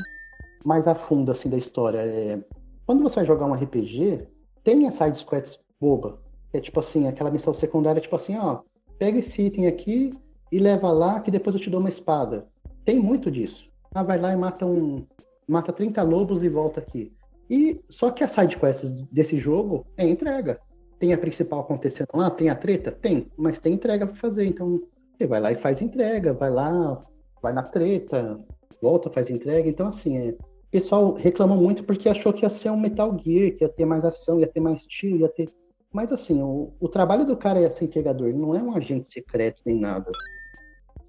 Mais a fundo, assim, da história. É... Quando você vai jogar um RPG, tem as side quests boba. É tipo assim, aquela missão secundária, tipo assim, ó, pega esse item aqui e leva lá que depois eu te dou uma espada. Tem muito disso. Ah, vai lá e mata um. Mata 30 lobos e volta aqui. E só que as side quests desse jogo é entrega. Tem a principal acontecendo lá, tem a treta? Tem, mas tem entrega pra fazer. Então, você vai lá e faz entrega, vai lá, vai na treta, volta, faz entrega. Então, assim, é, o pessoal reclamou muito porque achou que ia ser um Metal Gear, que ia ter mais ação, ia ter mais tiro, ia ter. Mas assim, o, o trabalho do cara é ser entregador, não é um agente secreto nem nada.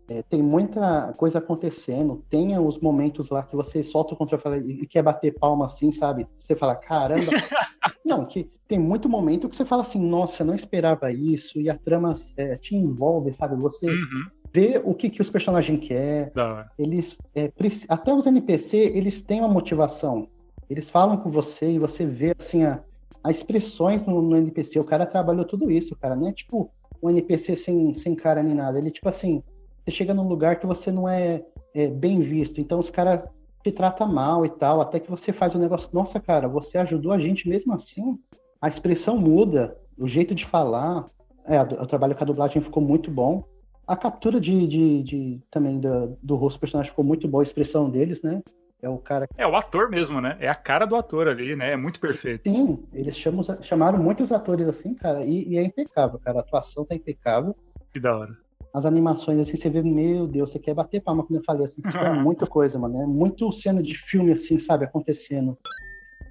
É, tem muita coisa acontecendo, tem os momentos lá que você solta o controle e quer bater palma assim, sabe? Você fala, caramba. (laughs) não, que tem muito momento que você fala assim, nossa, não esperava isso, e a trama é, te envolve, sabe? Você Uhum. vê o que, que os personagens querem, eles é, até os NPC eles têm uma motivação eles falam com você e você vê assim a, as expressões no, no NPC o cara trabalhou tudo isso cara não é tipo um NPC sem, sem cara nem nada ele tipo assim você chega num lugar que você não é, é bem visto então os caras te tratam mal e tal até que você faz o negócio nossa cara você ajudou a gente mesmo assim a expressão muda o jeito de falar é, o trabalho com a dublagem ficou muito bom a captura de, de, de- também do, do rosto do personagem ficou muito boa, a expressão deles, né? É o cara. É o ator mesmo, né? É a cara do ator ali, né? É muito perfeito. Sim, eles chamam, chamaram muitos atores assim, cara, e, e é impecável, cara. A atuação tá impecável. Que da hora. As animações, assim, você vê, meu Deus, você quer bater palma, como eu falei, assim, é (laughs) muita coisa, mano. É muito cena de filme, assim, sabe, acontecendo.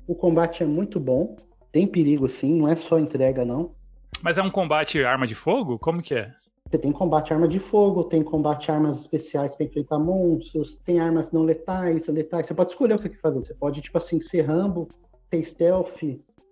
O combate é muito bom, tem perigo, assim, não é só entrega, não. Mas é um combate arma de fogo? Como que é? Você tem combate arma de fogo, tem combate armas especiais para enfrentar monstros, tem armas não letais, letais. Você pode escolher o que você quer fazer. Você pode, tipo assim, ser Rambo, ter stealth.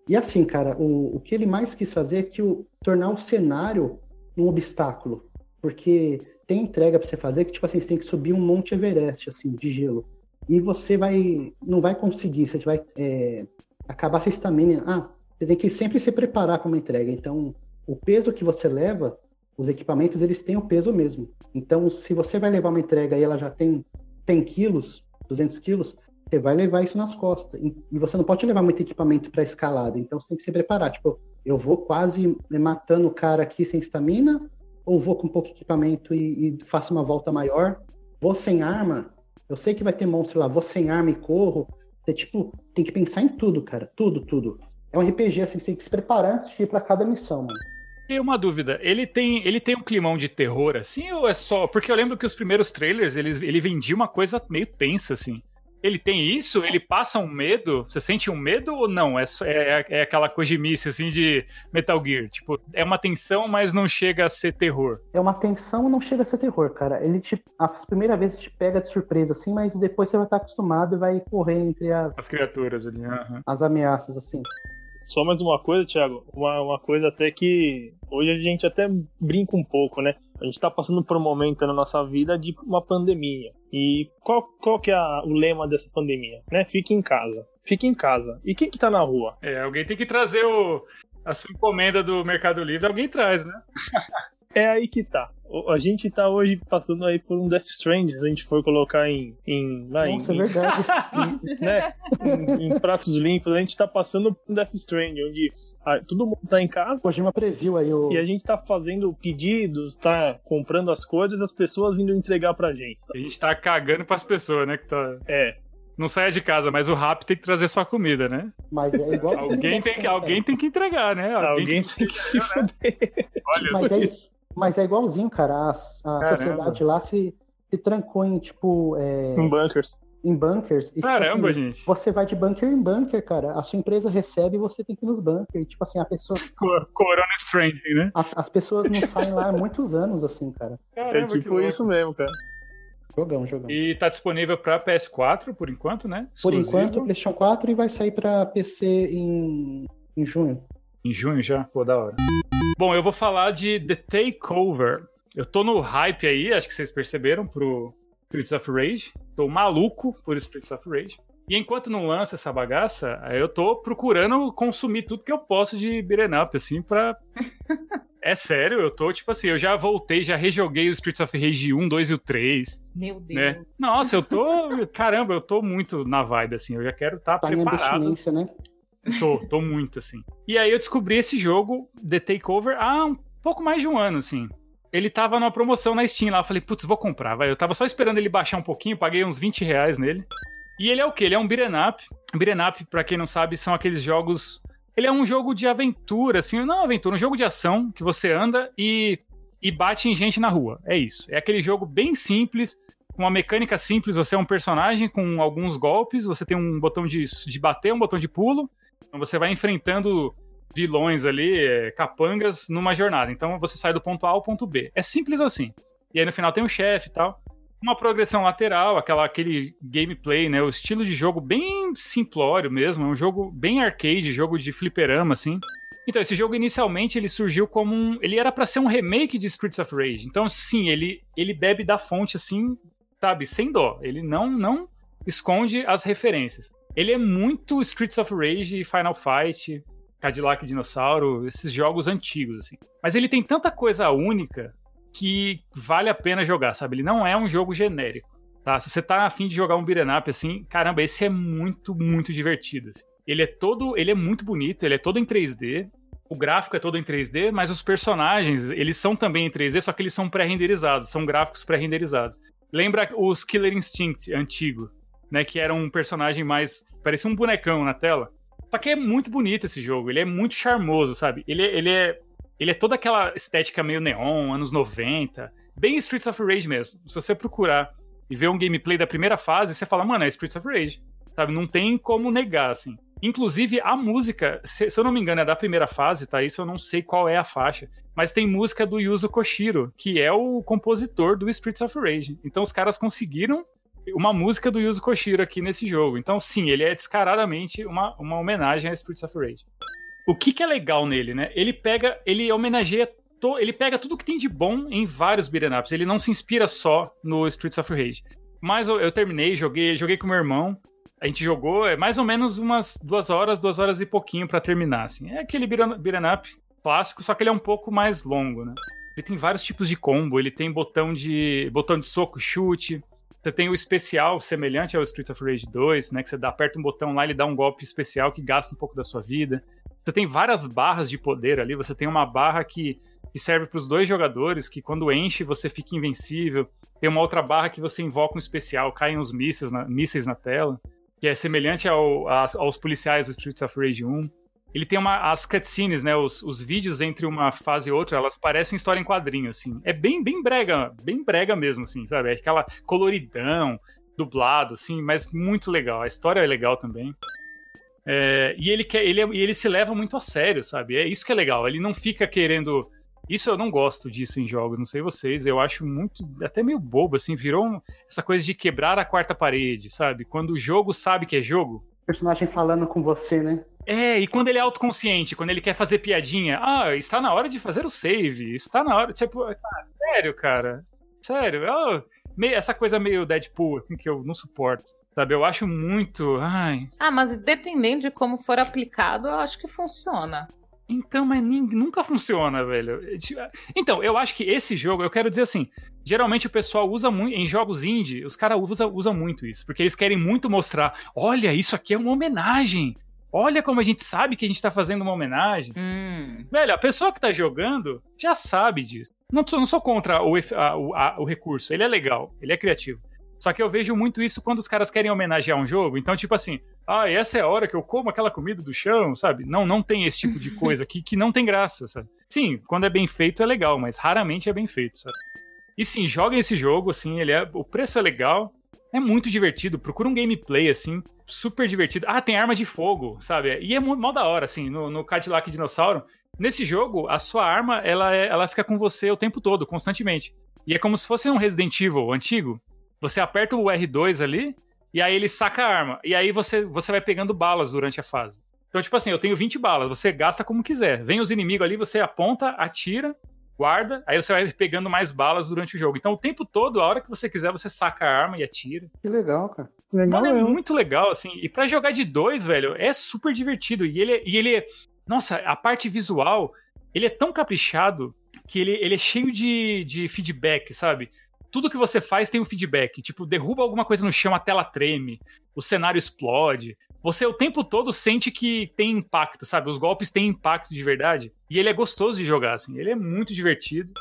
E assim, cara, o, o que ele mais quis fazer é que o, tornar o cenário um obstáculo. Porque tem entrega para você fazer que, tipo assim, você tem que subir um Monte Everest, assim, de gelo. E você vai. não vai conseguir, você vai é, acabar sua estamina. Ah, você tem que sempre se preparar para uma entrega. Então, o peso que você leva os equipamentos eles têm o peso mesmo. Então, se você vai levar uma entrega e ela já tem 100 quilos, 200 quilos, você vai levar isso nas costas. E, você não pode levar muito equipamento para escalada. Então, você tem que se preparar. Tipo, eu vou quase matando o cara aqui sem estamina, ou vou com pouco equipamento e, e faço uma volta maior. Vou sem arma. Eu sei que vai ter monstro lá. Vou sem arma e corro. Você, tipo, tem que pensar em tudo, cara. Tudo, tudo. É um RPG, assim, você tem que se preparar antes de ir pra cada missão, mano. E uma dúvida, ele tem, ele tem um climão de terror assim ou é só. Porque eu lembro que os primeiros trailers eles, ele vendia uma coisa meio tensa assim. Ele tem isso? Ele passa um medo? Você sente um medo ou não? É, só- é, é aquela cojimice assim de Metal Gear. Tipo, é uma tensão, mas não chega a ser terror. É uma tensão não chega a ser terror, cara. Ele te. As primeiras vezes te pega de surpresa, assim, mas depois você vai estar acostumado e vai correr entre as, As criaturas ali. aham. as ameaças, assim. Só mais uma coisa, Thiago. Uma, uma coisa até que hoje a gente até brinca um pouco, né? A gente tá passando por um momento na nossa vida de uma pandemia. E qual, qual que é a- o lema dessa pandemia? Né? Fique em casa. Fique em casa. E quem que tá na rua? É, alguém tem que trazer o, a sua encomenda do Mercado Livre, alguém traz, né? (laughs) É aí que tá. A gente tá hoje passando aí por um Death Stranding, se a gente for colocar em. em, lá, Nossa, em, é verdade. (laughs) em- né, em, em pratos limpos, a gente tá passando por um Death Stranding, onde ah, todo mundo tá em casa. Kojima previu aí o. E a gente tá fazendo pedidos, tá comprando as coisas, as pessoas vindo entregar pra gente. A gente tá cagando pras pessoas, né? Que tá... É, Não saia de casa, mas o rap tem que trazer sua comida, né? Mas é igual. Alguém tem que, alguém tem que entregar, né? alguém tem que se fuder. Olha, Mas é, mas é igualzinho, cara. A, a sociedade lá se, se trancou em, tipo, é, Em bunkers. em bunkers. E, tipo, caramba, assim, gente. Você vai de bunker em bunker, cara. A sua empresa recebe e você tem que ir nos bunkers. E, tipo assim, a pessoa, (laughs) Co- Corona Stranding, né? a- as pessoas não saem lá há muitos anos, assim, cara. Caramba, É tipo isso mesmo, cara. Jogão, jogão. E tá disponível pra PS4 por enquanto, né? Por Exclusivo. enquanto, PlayStation 4 e vai sair pra PC em, em junho. Em junho já? Pô, da hora. Bom, eu vou falar de The Takeover. Eu tô no hype aí, acho que vocês perceberam, pro Streets of Rage. Tô maluco por Streets of Rage. E enquanto não lança essa bagaça, aí eu tô procurando consumir tudo que eu posso de beat'em up, assim, pra... (laughs) É sério, eu tô, tipo assim, eu já voltei, já rejoguei o Streets of Rage 1, 2 e o 3, Meu Deus. né? Nossa, eu tô... Caramba, eu tô muito na vibe, assim, eu já quero estar Tá em preparado abstinência, né? Tô, tô muito, assim. E aí eu descobri esse jogo, The Takeover, há um pouco mais de um ano, assim. Ele tava numa promoção na Steam lá, eu falei, putz, vou comprar, vai. Eu tava só esperando ele baixar um pouquinho, paguei uns 20 reais nele. E ele é o quê? Ele é um beat'em up. Beat'em up, pra quem não sabe, são aqueles jogos... Ele é um jogo de aventura, assim, não aventura, um jogo de ação, que você anda e, e bate em gente na rua. É isso. É aquele jogo bem simples, com uma mecânica simples, você é um personagem com alguns golpes, você tem um botão de, de bater, um botão de pulo, então você vai enfrentando vilões ali, é, capangas, numa jornada. Então você sai do ponto A ao ponto B. É simples assim. E aí no final tem um chefe e tal. Uma progressão lateral, aquela, aquele gameplay, né? O estilo de jogo bem simplório mesmo. É um jogo bem arcade, jogo de fliperama, assim. Então, esse jogo inicialmente ele surgiu como um. Ele era pra ser um remake de Streets of Rage. Então, sim, ele, ele bebe da fonte, assim, sabe, sem dó. Ele não, não esconde as referências. Ele é muito Streets of Rage, Final Fight, Cadillac Dinossauro, esses jogos antigos, assim. Mas ele tem tanta coisa única que vale a pena jogar, sabe? Ele não é um jogo genérico, tá? Se você tá afim de jogar um beat'em up, assim, caramba, esse é muito, muito divertido, assim. Ele é todo, ele é muito bonito, ele é todo em 3D, o gráfico é todo em 3D, mas os personagens, eles são também em 3D, só que eles são pré-renderizados, são gráficos pré-renderizados. Lembra os Killer Instinct antigo, né, que era um personagem mais, parecia um bonecão na tela. Só que é muito bonito esse jogo, ele é muito charmoso, sabe? Ele, ele é ele é toda aquela estética meio neon, anos 90, bem Streets of Rage mesmo. Se você procurar e ver um gameplay da primeira fase, você fala, mano, é Streets of Rage. Sabe? Não tem como negar, assim. Inclusive, a música, se, se eu não me engano, é da primeira fase, tá? Isso eu não sei qual é a faixa. Mas tem música do Yuzo Koshiro, que é o compositor do Streets of Rage. Então os caras conseguiram uma música do Yuzo Koshiro aqui nesse jogo. Então, sim, ele é descaradamente uma, uma homenagem a Streets of Rage. O que, que é legal nele, né? Ele pega, ele homenageia, to, ele pega tudo que tem de bom em vários beat'em. Ele não se inspira só no Streets of Rage. Mas eu, eu terminei, joguei, joguei com meu irmão. A gente jogou é mais ou menos umas duas horas, duas horas e pouquinho pra terminar, assim. É aquele beat'em up clássico, só que ele é um pouco mais longo, né? Ele tem vários tipos de combo, ele tem botão de botão de soco, chute. Você tem o especial semelhante ao Street of Rage 2, né? Que você dá, aperta um botão lá, ele dá um golpe especial que gasta um pouco da sua vida. Você tem várias barras de poder ali. Você tem uma barra que, que serve para os dois jogadores, que quando enche você fica invencível. Tem uma outra barra que você invoca um especial, caem os mísseis na, mísseis na tela, que é semelhante ao, a, aos policiais do Streets of Rage 1. Ele tem uma, as cutscenes, né? Os, os vídeos entre uma fase e outra, elas parecem história em quadrinho, assim. É bem, bem brega, bem brega mesmo, assim, sabe? É aquela coloridão, dublado, assim, mas muito legal. A história é legal também. É, e ele quer, ele, é- ele se leva muito a sério, sabe? É isso que é legal. Ele não fica querendo. Isso eu não gosto disso em jogos, não sei vocês. Eu acho muito, até meio bobo, assim. Virou um- essa coisa de quebrar a quarta parede, sabe? Quando o jogo sabe que é jogo. Personagem falando com você, né? É, e quando ele é autoconsciente, quando ele quer fazer piadinha, ah, está na hora de fazer o save, está na hora, tipo, ah, sério, cara, sério, eu- meio- essa coisa meio Deadpool, assim, que eu não suporto, sabe, eu acho muito, ai, Ah, mas dependendo de como for aplicado, eu acho que funciona. Então, mas nunca funciona, velho. Então, eu acho que esse jogo, eu quero dizer assim, geralmente o pessoal usa muito, em jogos indie, os caras usam usa muito isso, porque eles querem muito mostrar, olha, isso aqui é uma homenagem. Olha como a gente sabe que a gente tá fazendo uma homenagem. Hum. Velho, a pessoa que tá jogando já sabe disso. Não, não sou contra o, a, a, o recurso, ele é legal, ele é criativo. Só que eu vejo muito isso quando os caras querem homenagear um jogo. Então, tipo assim, ah, essa é a hora que eu como aquela comida do chão, sabe? Não, não tem esse tipo de (laughs) coisa aqui que não tem graça, sabe? Sim, quando é bem feito é legal, mas raramente é bem feito, sabe? E sim, joguem esse jogo, assim, ele é, o preço é legal, é muito divertido. Procura um gameplay, assim, super divertido. Ah, tem arma de fogo, sabe? E é mó da hora, assim, no, no Cadillac Dinossauro. Nesse jogo, a sua arma, ela, é, ela fica com você o tempo todo, constantemente. E é como se fosse um Resident Evil antigo, você aperta o R2 ali, e aí ele saca a arma. E aí você, você vai pegando balas durante a fase. Então, tipo assim, eu tenho 20 balas, você gasta como quiser. Vem os inimigos ali, você aponta, atira, guarda, aí você vai pegando mais balas durante o jogo. Então, o tempo todo, a hora que você quiser, você saca a arma e atira. Que legal, cara. Legal Mano, é mesmo. muito legal, assim. E para jogar de dois, velho, é super divertido. E ele, e ele, nossa, a parte visual, ele é tão caprichado que ele, ele é cheio de, de feedback, sabe? Tudo que você faz tem um feedback. Tipo, derruba alguma coisa no chão, a tela treme, o cenário explode. Você o tempo todo sente que tem impacto, sabe? Os golpes têm impacto de verdade. E ele é gostoso de jogar, assim. Ele é muito divertido.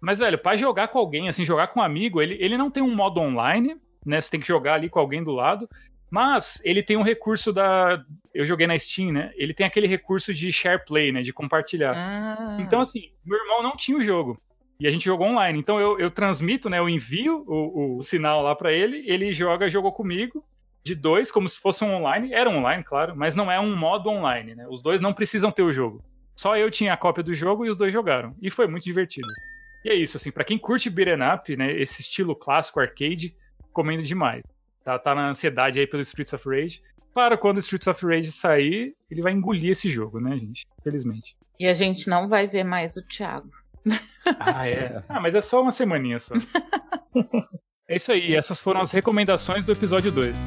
Mas, velho, pra jogar com alguém, assim, jogar com um amigo, ele, ele não tem um modo online, né? Você tem que jogar ali com alguém do lado. Mas ele tem um recurso da. Eu joguei na Steam, né? Ele tem aquele recurso de share play, né? De compartilhar. Ah. Então, assim, meu irmão não tinha o jogo. E a gente jogou online. Então eu, eu transmito, né? Eu envio o, o sinal lá para ele, ele joga, jogou comigo, de dois, como se fosse um online. Era online, claro, mas não é um modo online, né? Os dois não precisam ter o jogo. Só eu tinha a cópia do jogo e os dois jogaram. E foi muito divertido. E é isso, assim, para quem curte beat'em up, né? Esse estilo clássico arcade, comendo demais. Tá, tá na ansiedade aí pelo Streets of Rage. Para quando o Streets of Rage sair, ele vai engolir esse jogo, né, gente? Felizmente. E a gente não vai ver mais o Thiago. (laughs) Ah, é. Ah, mas é só uma semaninha só. (laughs) É isso aí, essas foram as recomendações do episódio 2.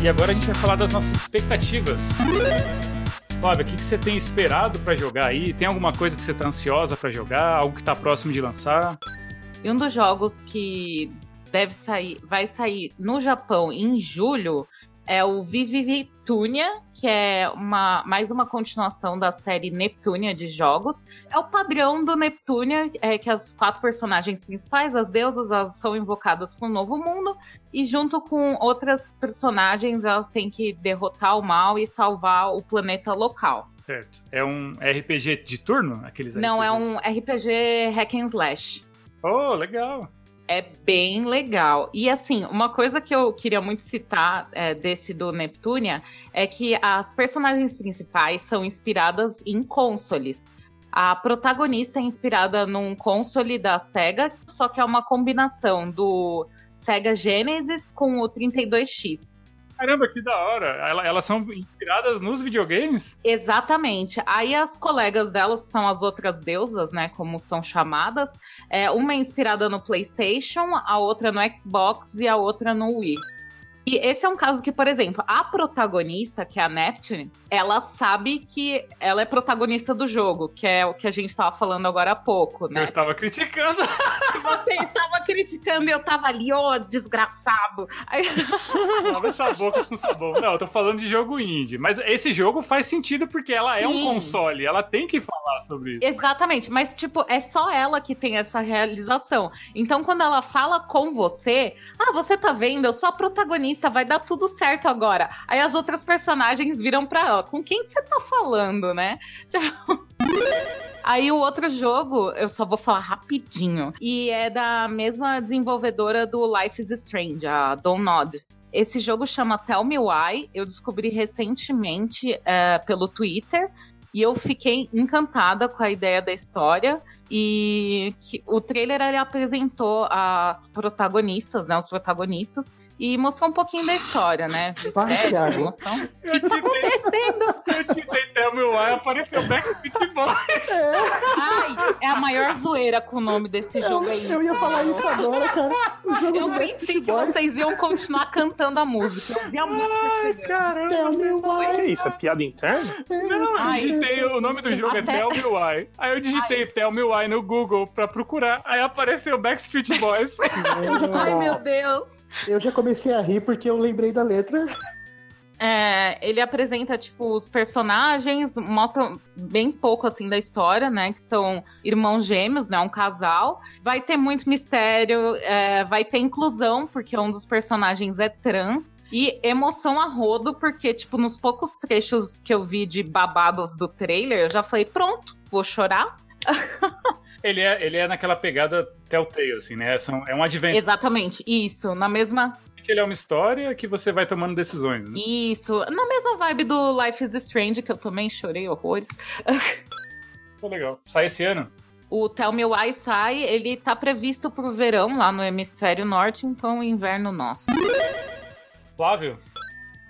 E agora a gente vai falar das nossas expectativas. Fábio, o que, que você tem esperado para jogar aí? Tem alguma coisa que você tá ansiosa para jogar? Algo que tá próximo de lançar? E um dos jogos que deve sair, vai sair no Japão em julho é o Vivitunia, que é uma, mais uma continuação da série Neptunia de jogos. É o padrão do Neptunia, é que as quatro personagens principais, as deusas, elas são invocadas para um novo mundo, e junto com outras personagens, elas têm que derrotar o mal e salvar o planeta local. Certo. É um RPG de turno? Aqueles Não, é RPGs? um RPG hack and slash. Oh, legal. É bem legal. E assim, uma coisa que eu queria muito citar é, desse do Neptunia é que as personagens principais são inspiradas em consoles. A protagonista é inspirada num console da Sega, só que é uma combinação do Sega Genesis com o 32X. Caramba, que da hora. Ela- Elas são inspiradas nos videogames? Exatamente. Aí as colegas delas são as outras deusas, né? Como são chamadas. É, uma é inspirada no PlayStation, a outra no Xbox e a outra no Wii. E esse é um caso que, por exemplo, a protagonista, que é a Neptune, ela sabe que ela é protagonista do jogo, que é o que a gente estava falando agora há pouco, Eu né? estava criticando. (laughs) Você estava criticando e eu tava ali, ô, desgraçado. Aí- Lava essa boca com sabão. Não, eu tô falando de jogo indie. Mas esse jogo faz sentido porque ela é um Sim. console. Ela tem que falar sobre isso. Exatamente, mas tipo, é só ela que tem essa realização. Então, quando ela fala com você, ah, você tá vendo, eu sou a protagonista, vai dar tudo certo agora. Aí as outras personagens viram pra ela, com quem que você tá falando, né? (laughs) Aí o outro jogo, eu só vou falar rapidinho, e é da mesma desenvolvedora do Life is Strange, a Dontnod. Esse jogo chama Tell Me Why, eu descobri recentemente é, pelo Twitter, e eu fiquei encantada com a ideia da história. E que o trailer ele apresentou as protagonistas, né? Os protagonistas. E mostrou um pouquinho da história, né? (laughs) Vai, Mistério, emoção. O Eu que tá dei, acontecendo? (laughs) eu te dei Tell Me Why, apareceu Backstreet Boys. Ai, é a maior zoeira com o nome desse Eu, jogo aí. eu ia falar isso agora, cara. O jogo Eu senti Backstreet que Boys. vocês iam continuar cantando a música. Eu vi a música chegando. Caramba. Tell me O que why. é isso? É piada interna? Não, eu Ai. digitei o nome do jogo é Até- Tell Me Why. Aí eu digitei Tell Me Why no Google pra procurar. Aí apareceu Backstreet Boys. Ai, meu Deus. Eu já comecei a rir porque eu lembrei da letra. É, ele apresenta, tipo, os personagens, mostra bem pouco, assim, da história, né? Que são irmãos gêmeos, né? Um casal. Vai ter muito mistério, é, vai ter inclusão, porque um dos personagens é trans. E emoção a rodo, porque, tipo, nos poucos trechos que eu vi de babados do trailer, eu já falei, pronto, vou chorar. (laughs) Ele é, ele é naquela pegada Telltale, assim, né? É um adventure. Exatamente, isso, na mesma Ele é uma história que você vai tomando decisões, né? Isso, na mesma vibe do Life is Strange, que eu também chorei horrores. (laughs) Ficou legal. Sai esse ano? O Tell Me Why sai, ele tá previsto pro verão lá no hemisfério norte, então inverno nosso. Flávio?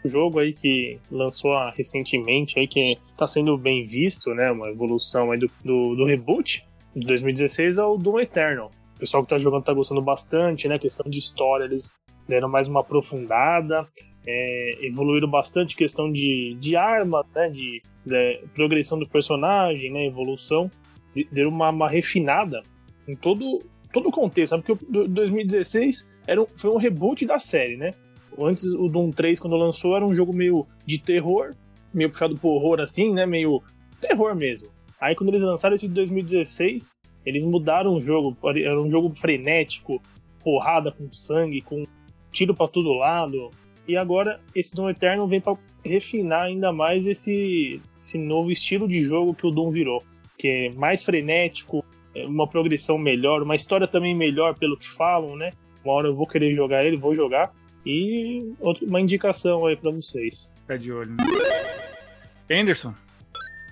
O jogo aí que lançou recentemente aí, que tá sendo bem visto, né? Uma evolução aí do, do, do reboot de 2016 é o Doom Eternal. O pessoal que tá jogando tá gostando bastante, né? Questão de história, eles deram mais uma aprofundada, é, evoluíram bastante questão de, de arma, né? De, de progressão do personagem, né? Evolução. De- Deram uma, uma refinada em todo, todo o contexto, sabe? Porque o do- 2016 era um- foi um reboot da série, né? Antes, o Doom 3, quando lançou, era um jogo meio de terror, meio puxado pro horror, assim, né? Meio terror mesmo. Aí, quando eles lançaram esse de 2016, eles mudaram o jogo. Era um jogo frenético, porrada com sangue, com tiro pra todo lado. E agora, esse Doom Eternal vem pra refinar ainda mais esse, esse novo estilo de jogo que o Doom virou. Que é mais frenético, é uma progressão melhor, uma história também melhor, pelo que falam, né? Uma hora eu vou querer jogar ele, vou jogar. E uma indicação aí pra vocês. Fica de olho. Né? Anderson?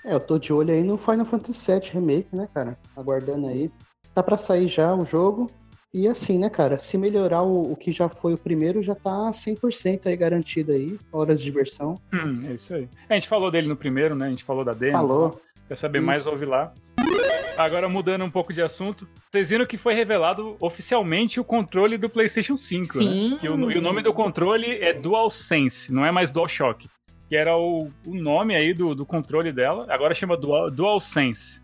É, eu tô de olho aí no Final Fantasy VII Remake, né, cara? Aguardando aí. Tá pra sair já o jogo. E assim, né, cara? Se melhorar o, o que já foi o primeiro, já tá 100% aí garantido aí. Horas de diversão. Hum, é isso aí. A gente falou dele no primeiro, né? A gente falou da demo. Falou. Quer saber Sim. mais? Ouve lá. Agora mudando um pouco de assunto, vocês viram que foi revelado oficialmente o controle do PlayStation 5, Sim. né? E o, e o nome do controle é DualSense, não é mais DualShock. Que era o, o nome aí do, do controle dela, agora chama Dual, DualSense.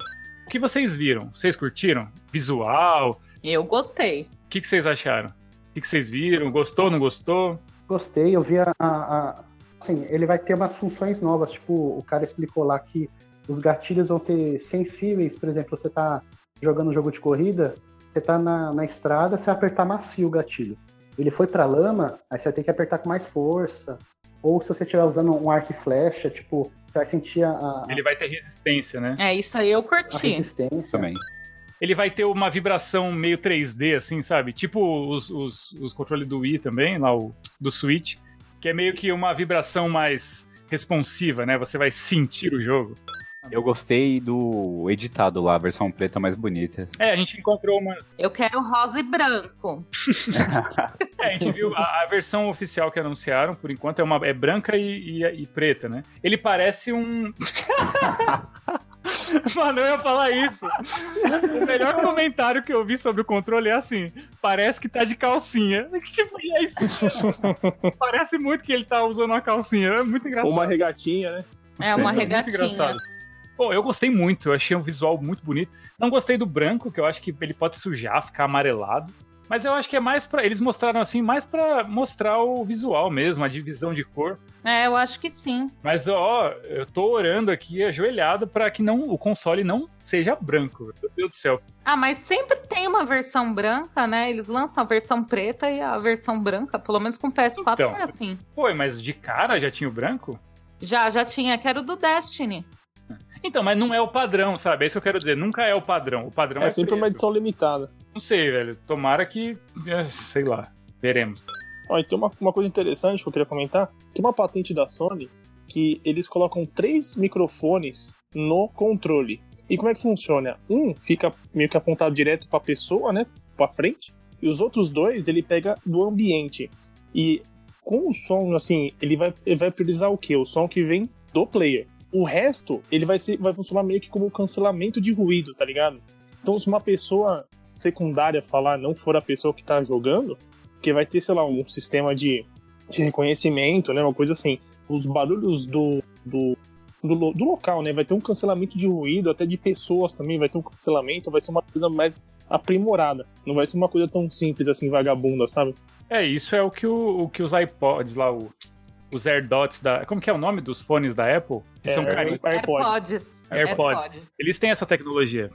O que vocês viram? Vocês curtiram? Visual? Eu gostei. O que, que vocês acharam? O que, que vocês viram? Gostou, não gostou? Gostei, eu vi a, a- a- Assim, ele vai ter umas funções novas. Tipo, o cara explicou lá que os gatilhos vão ser sensíveis. Por exemplo, você tá jogando um jogo de corrida, você tá na, na estrada, você vai apertar macio o gatilho. Ele foi pra lama, aí você vai ter que apertar com mais força. Ou se você estiver usando um arco e flecha, tipo, você vai sentir a, a, Ele vai ter resistência, né? É isso aí, eu a curti. resistência. Também. Ele vai ter uma vibração meio 3D, assim, sabe? Tipo os, os, os controles do Wii também, lá o do Switch, que é meio que uma vibração mais responsiva, né? Você vai sentir o jogo. Eu gostei do editado lá, a versão preta mais bonita. É, a gente encontrou umas. Eu quero rosa e branco. (laughs) É, a gente viu a, a versão oficial que anunciaram, por enquanto, é, uma, é branca e, e- e preta, né? Ele parece um. (laughs) Mano, eu ia falar isso. O melhor comentário que eu vi sobre o controle é assim: parece que tá de calcinha. (laughs) Tipo, e é isso. Parece muito que ele tá usando uma calcinha. É muito engraçado. Uma regatinha, né? É uma Muito regatinha. engraçado. Pô, eu gostei muito, eu achei um visual muito bonito. Não gostei do branco, que eu acho que ele pode sujar, ficar amarelado. Mas eu acho que é mais pra. Eles mostraram assim, mais pra mostrar o visual mesmo, a divisão de cor. É, eu acho que sim. Mas ó, eu tô orando aqui ajoelhado pra que não, o console não seja branco. Meu Deus do céu. Ah, mas sempre tem uma versão branca, né? Eles lançam a versão preta e a versão branca, pelo menos com o PS4 Então. foi assim. Pô, mas de cara já tinha o branco? Já, já tinha, que era o do Destiny. Então, mas não é o padrão, sabe? É isso que eu quero dizer. Nunca é o padrão. O padrão é, É sempre uma preto. edição limitada. Não sei, velho. Tomara que. é, Sei lá. Veremos. Ó, e tem uma, uma coisa interessante que eu queria comentar. Tem uma patente da Sony que eles colocam três microfones no controle. E como é que funciona? Um fica meio que apontado direto pra pessoa, né? Pra frente. E os outros dois ele pega do ambiente. E com o som, assim, ele vai, ele vai priorizar o quê? O som que vem do player. O resto, ele vai, ser, vai funcionar meio que como cancelamento de ruído, tá ligado? Então, se uma pessoa secundária falar não for a pessoa que tá jogando, que vai ter, sei lá, um sistema de, de reconhecimento, né? Uma coisa assim. Os barulhos do, do, do, do, local, né? Vai ter um cancelamento de ruído, até de pessoas também, vai ter um cancelamento, vai ser uma coisa mais aprimorada. Não vai ser uma coisa tão simples assim, vagabunda, sabe? É, isso é o que, o, o que os iPods lá, o, os AirDots da. Como que é o nome dos fones da Apple? Que É, são carinhos. AirPods. AirPods. Eles têm essa tecnologia.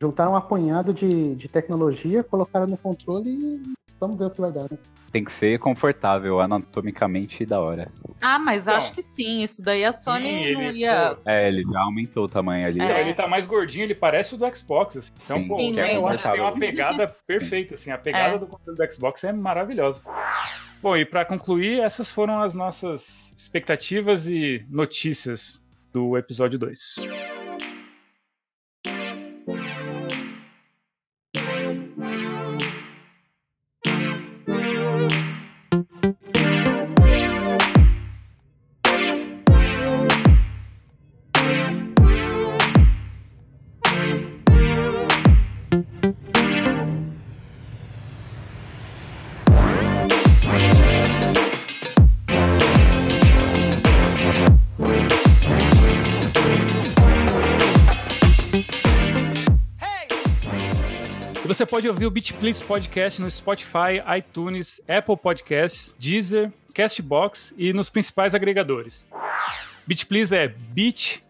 Juntaram um apunhado de, de tecnologia, colocaram no controle e vamos ver o que vai dar. Né? Tem que ser confortável, anatomicamente da hora. Ah, mas Então. acho que sim. Isso daí a Sony Sim, não ele- ia. É, ele já aumentou o tamanho ali. É. Ele tá mais gordinho, ele parece o do Xbox. Assim. Então, Sim, pô, Sim, o é Xbox tem uma pegada perfeita, assim. A pegada É. do controle do Xbox é maravilhosa. Bom, e pra concluir, essas foram as nossas expectativas e notícias do episódio 2. Você pode ouvir o Beat Please Podcast no Spotify, iTunes, Apple Podcasts, Deezer, Castbox e nos principais agregadores. Beat Please é Beat.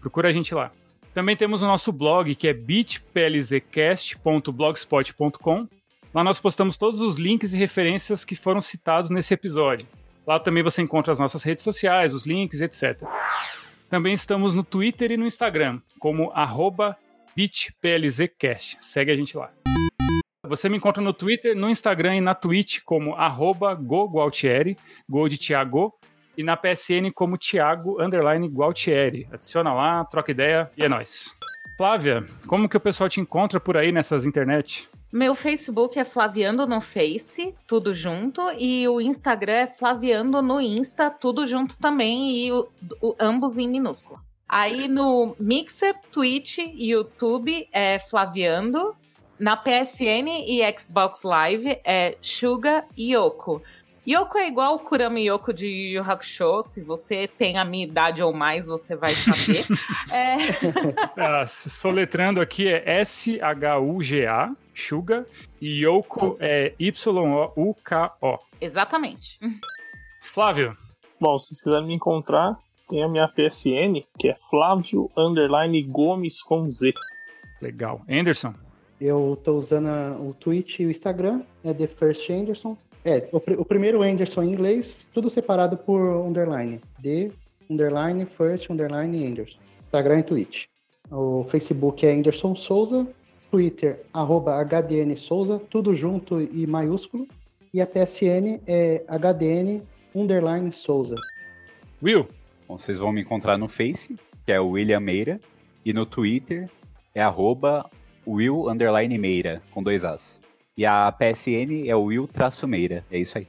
Procura a gente lá. Também temos o nosso blog que é beatplzcast.blogspot.com. Lá nós postamos todos os links e referências que foram citados nesse episódio. Lá também você encontra as nossas redes sociais, os links, etc. Também estamos no Twitter e no Instagram, como arroba BitPLZcast. Segue a gente lá. Você me encontra no Twitter, no Instagram e na Twitch como arroba GoGualtieri, Gol de Thiago, e na PSN como Thiago underline Gualtieri. Adiciona lá, troca ideia e é nóis. Flávia, como que o pessoal te encontra por aí nessas internet? Meu Facebook é Flaviando no Face, tudo junto, e o Instagram é Flaviando no Insta, tudo junto também, e o- o- ambos em minúsculo. Aí no Mixer, Twitch e YouTube é Flaviando. Na PSN e Xbox Live é Suga Yoko. Yoko é igual o Kurama Yoko de Yu Yu Hakusho. Se você tem a minha idade ou mais, você vai saber. (laughs) é, (laughs) Ah, soletrando aqui é S-H-U-G-A, Suga, e Yoko é Y-O-U-K-O. exatamente. Flávio, Bom, se vocês quiserem me encontrar, tem a minha PSN, que é Flávio Underline Gomes com Z. legal. Anderson, Eu tô usando a- o Twitch e o Instagram, é The First Anderson. É, o, pr- o primeiro Anderson em inglês, tudo separado por underline. The underline First underline Anderson. Instagram e Twitch. O Facebook é Anderson Souza. Twitter, arroba HDN Souza, tudo junto e maiúsculo. E a PSN é HDN underline Souza. Will, vocês vão me encontrar no Face, que é o William Meira, e no Twitter é arroba com dois As. E a PSN é o Will traço Meira. É isso aí.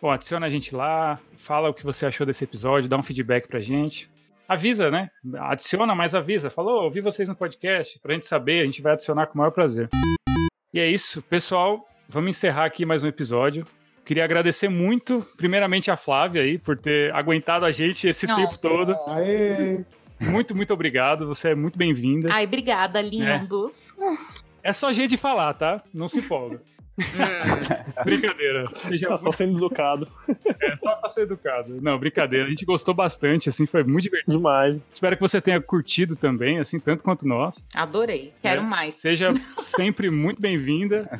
bom, adiciona a gente lá, fala o que você achou desse episódio, dá um feedback pra gente. Avisa, né? Adiciona, mas avisa. Falou, ouvi vocês no podcast, pra gente saber, a gente vai adicionar com o maior prazer. E é isso, pessoal. Vamos encerrar aqui mais um episódio. Queria agradecer muito, primeiramente, a Flávia aí, por ter aguentado a gente esse Não. tempo todo. Aê! Muito, muito obrigado. Você é muito bem-vinda. Ai, obrigada, lindos. É só jeito de falar, tá? Não se empolga. Hum. (laughs) Brincadeira. Seja Tá só sendo educado. É só pra ser educado. Não, brincadeira. A gente gostou bastante, assim, foi muito divertido. Demais. Espero que você tenha curtido também, assim, tanto quanto nós. Adorei. Quero É, mais. Seja (laughs) sempre muito bem-vinda.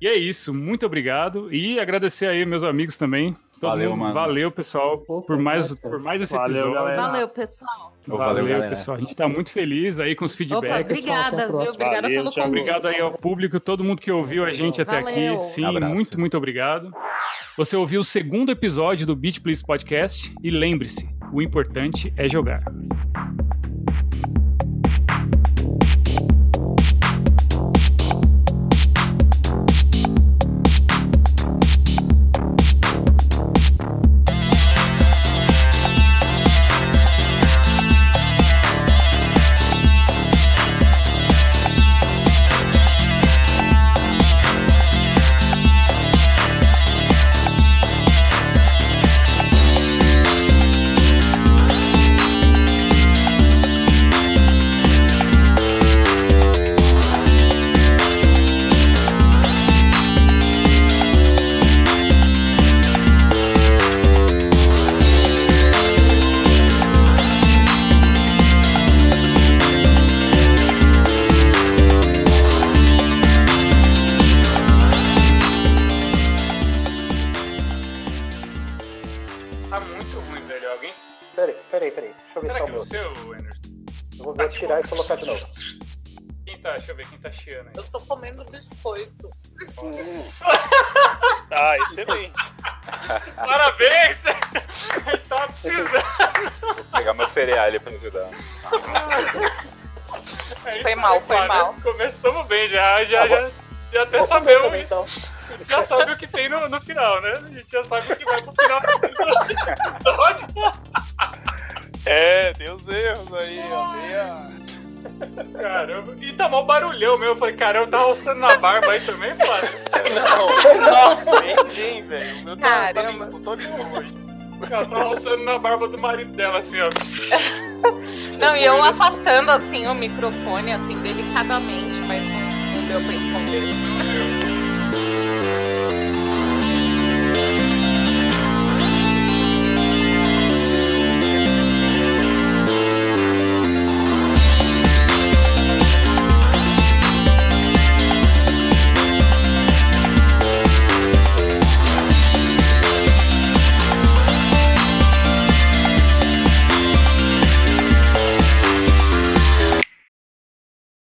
E é isso, muito obrigado. E agradecer aí meus amigos também. Todo Valeu, mundo, manos. valeu, pessoal, Opa, por mais, por mais esse Valeu, episódio. galera. Valeu, pessoal. Valeu, Valeu, pessoal. A gente tá muito feliz aí com os Opa, feedbacks. Até a obrigada, viu? Obrigada Valeu, pelo convite. Obrigado aí ao público, todo mundo que ouviu a gente até Valeu. aqui. Sim, Abraço. muito, muito obrigado. Você ouviu o segundo episódio do Beat Please Podcast e lembre-se, o importante é jogar. Já, já, Ah, já, já até sabemos. também, então. A gente já sabe o que tem no, no final, né? A gente já sabe o que vai pro final. (laughs) É, deu os erros aí, ó. Caramba. E tá mó barulhão mesmo. Eu falei, caramba, tá roçando na barba aí também, Flávio? Não, nossa, nem, nem, velho. O meu tá, tá limpo, tô limpo hoje. Ela tá roçando na barba do marido dela, assim, ó. Não, e eu afastando assim o microfone, assim, delicadamente, mas não, não deu pra esconder.